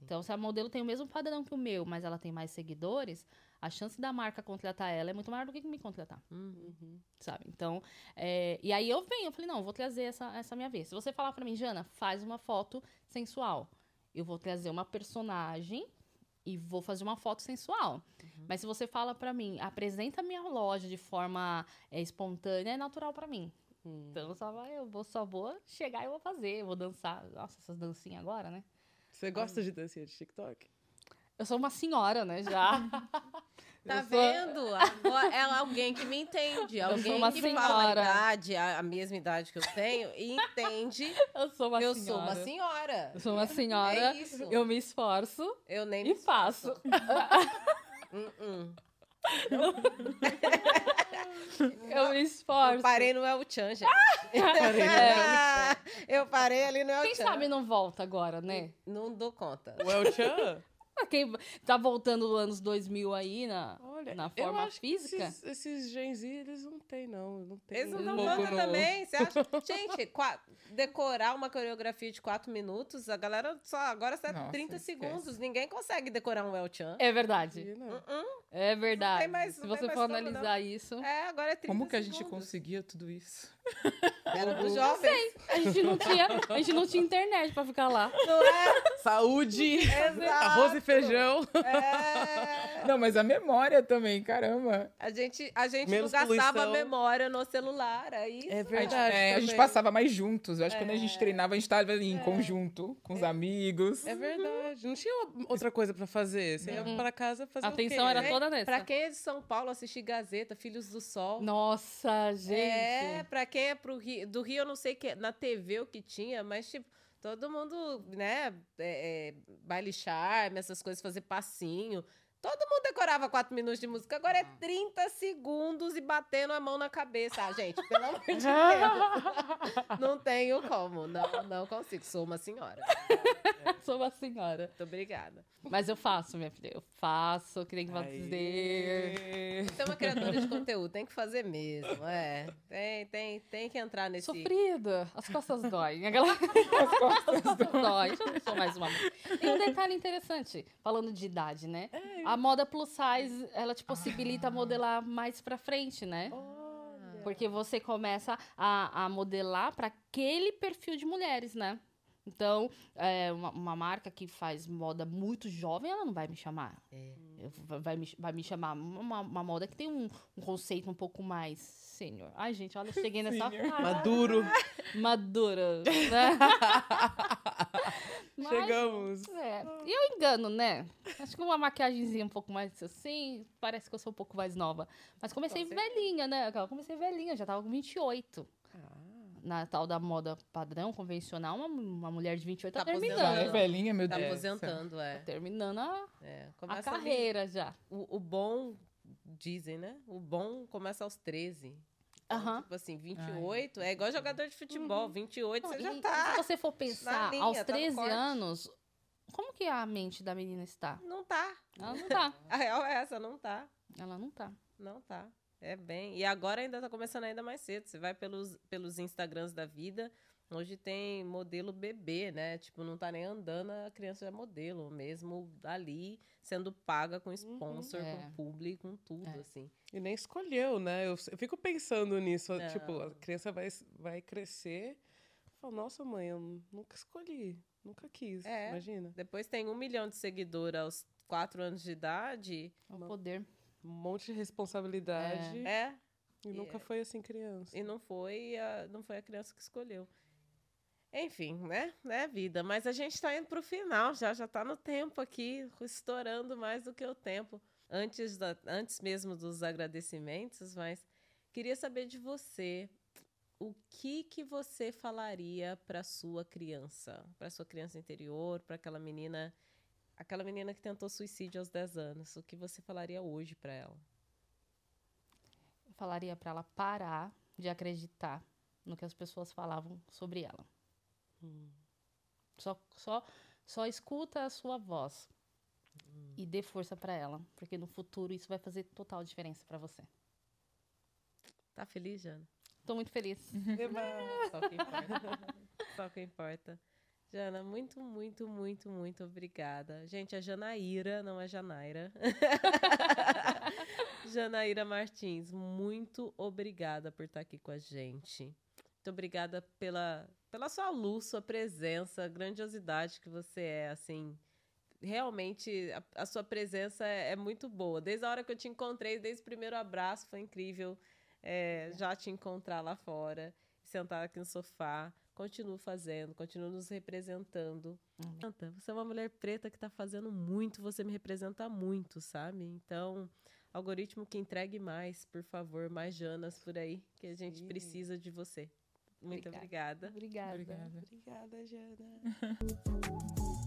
Então, se a modelo tem o mesmo padrão que o meu, mas ela tem mais seguidores, a chance da marca contratar ela é muito maior do que me contratar Uhum. sabe? Então, é, e aí eu venho, eu falei, não, eu vou trazer essa, essa minha vez. Se você falar pra mim, Jana, faz uma foto sensual, eu vou trazer uma personagem e vou fazer uma foto sensual. Mas se você fala pra mim, apresenta a minha loja de forma é, espontânea, é natural pra mim. Hum. Então, eu só, vai- eu vou, só vou chegar e vou fazer, eu vou dançar. Nossa, essas dancinhas agora, né? Você gosta de dancinha de TikTok? Eu sou uma senhora, né, já. Tá Eu sou- vendo? Agora ela é alguém que me entende. Eu sou Alguém uma que fala a senhora. idade, a, a mesma idade que eu tenho, e entende Eu sou uma eu senhora. sou uma senhora. Eu sou uma senhora, É isso. eu me esforço Eu nem e me faço. Hum, hum. Eu me esforço. Eu parei no El Chan, gente. É. eu parei ali no El Quem Chan. sabe não volta agora, né? Não dou conta. O El Chan? Quem tá voltando nos anos 2000 aí, na... Olha, na eu forma física. Esses, esses Gen Z, eles não tem, não. Não tem Eles não um dão no- também. Você acha? Gente, qua- decorar uma coreografia de quatro minutos, a galera só agora está Nossa, 30 esquece. segundos. Ninguém consegue decorar um El Chan. É verdade. Imagina. É verdade. tem mais- Se não você tem mais for como, analisar isso, É, agora é 30 Como que a gente segundos. conseguia tudo isso? Era dos jovens. a gente não tinha, a gente não tinha internet pra ficar lá. Não é? Saúde, Exato. arroz e feijão. É. Não, mas a memória também, caramba. A gente, a gente Menos não gastava poluição. memória no celular. Aí É A gente, verdade. é, a gente passava mais juntos. Eu acho que quando a gente treinava, a gente tava ali em conjunto, com os amigos. É verdade. Não tinha outra coisa pra fazer. Você ia pra casa fazer A o quê? atenção era É, toda nessa. Pra quem é de São Paulo, assistir Gazeta, Filhos do Sol. Nossa, gente. É, pra quem é pro Rio, do Rio, eu não sei que na TV o que tinha, mas tipo, todo mundo, né, é, é, baile charme, essas coisas, fazer passinho. Todo mundo decorava quatro minutos de música, agora é 30 segundos e batendo a mão na cabeça. Ah, gente, pelo amor de Deus. Não tenho como, não, não consigo. Sou uma senhora. Sou uma senhora. Muito obrigada. Mas eu faço, minha filha. Eu faço, que dizer. Aê. Você é uma criatura de conteúdo, tem que fazer mesmo, é. Tem, tem, tem que entrar nesse... Sofrida. As costas doem. Aquela... As costas doem. Eu não sou mais uma. E um detalhe interessante, falando de idade, né? A moda plus size, ela te possibilita modelar mais pra frente, né? Porque você começa a, a modelar para aquele perfil de mulheres, né? Então, é, uma, uma marca que faz moda muito jovem, ela não vai me chamar. Eu- vai- me, vai me chamar uma, uma moda que tem um, um conceito um pouco mais sênior. Ai, gente, olha, eu cheguei nessa. Maduro. Madura, né? Mas, Chegamos. é, e eu engano, né? Acho que uma maquiagemzinha um pouco mais assim, parece que eu sou um pouco mais nova. Mas comecei velhinha, né? Eu comecei velhinha, já tava com 28. Na tal da moda padrão, convencional, uma, uma mulher de 28 tá, Tá terminando. É velhinha, meu Tá Deus. aposentando, é. Terminando a, é. a ali- carreira já. O, o bom, dizem, né? O bom começa aos 13. Aham. Tipo assim, 28 é igual jogador de futebol. 28 Não, você e- já tá. se você for pensar, linha, aos tá no 13 corte. anos, como que a mente da menina está? Não tá. Ela não tá. A real é essa, não tá. Ela não tá. Não tá. É bem. E agora ainda tá começando ainda mais cedo. Você vai pelos, pelos Instagrams da vida. Hoje tem modelo bebê, né? Tipo, não tá nem andando, a criança é modelo, mesmo ali sendo paga com sponsor, É. com publi, com tudo, É. assim. E nem escolheu, né? Eu, eu fico pensando nisso. Não. Tipo, a criança vai, vai crescer. Fala, nossa, mãe, eu nunca escolhi. Nunca quis. É. Imagina. Depois tem um milhão de seguidores aos quatro anos de idade. É o poder. Um monte de responsabilidade. É. E nunca foi assim criança. E não foi a, não foi a criança que escolheu. Enfim, né? É vida. Mas a gente está indo para o final já, já está no tempo aqui, estourando mais do que o tempo. Antes, da, antes mesmo dos agradecimentos, mas queria saber de você. O que que você falaria para sua criança, para sua criança interior, para aquela menina, aquela menina que tentou suicídio aos 10 anos? O que você falaria hoje para ela? Eu falaria pra ela parar de acreditar no que as pessoas falavam sobre ela. Só, só, só escuta a sua voz e dê força pra ela, porque no futuro isso vai fazer total diferença pra você. Tá feliz, Jana? Tô muito feliz. Só o que importa. Só o que importa. Jana, muito, muito, muito, muito obrigada. Gente, é Janaíra, não é Janaira. Janaíra Martins, muito obrigada por estar aqui com a gente. Muito obrigada pela, pela sua luz, sua presença, a grandiosidade que você é, assim. Realmente, a, a sua presença é, é muito boa. Desde a hora que eu te encontrei, desde o primeiro abraço, foi incrível é, já te encontrar lá fora, sentar aqui no sofá. Continuo fazendo, continuo nos representando. Santa, Você é uma mulher preta que está fazendo muito, você me representa muito, sabe? Então, algoritmo que entregue mais, por favor, mais Janas por aí, que a gente Sim. precisa de você. Muito Obrigada. obrigada. Obrigada. Obrigada. Obrigada, Jana.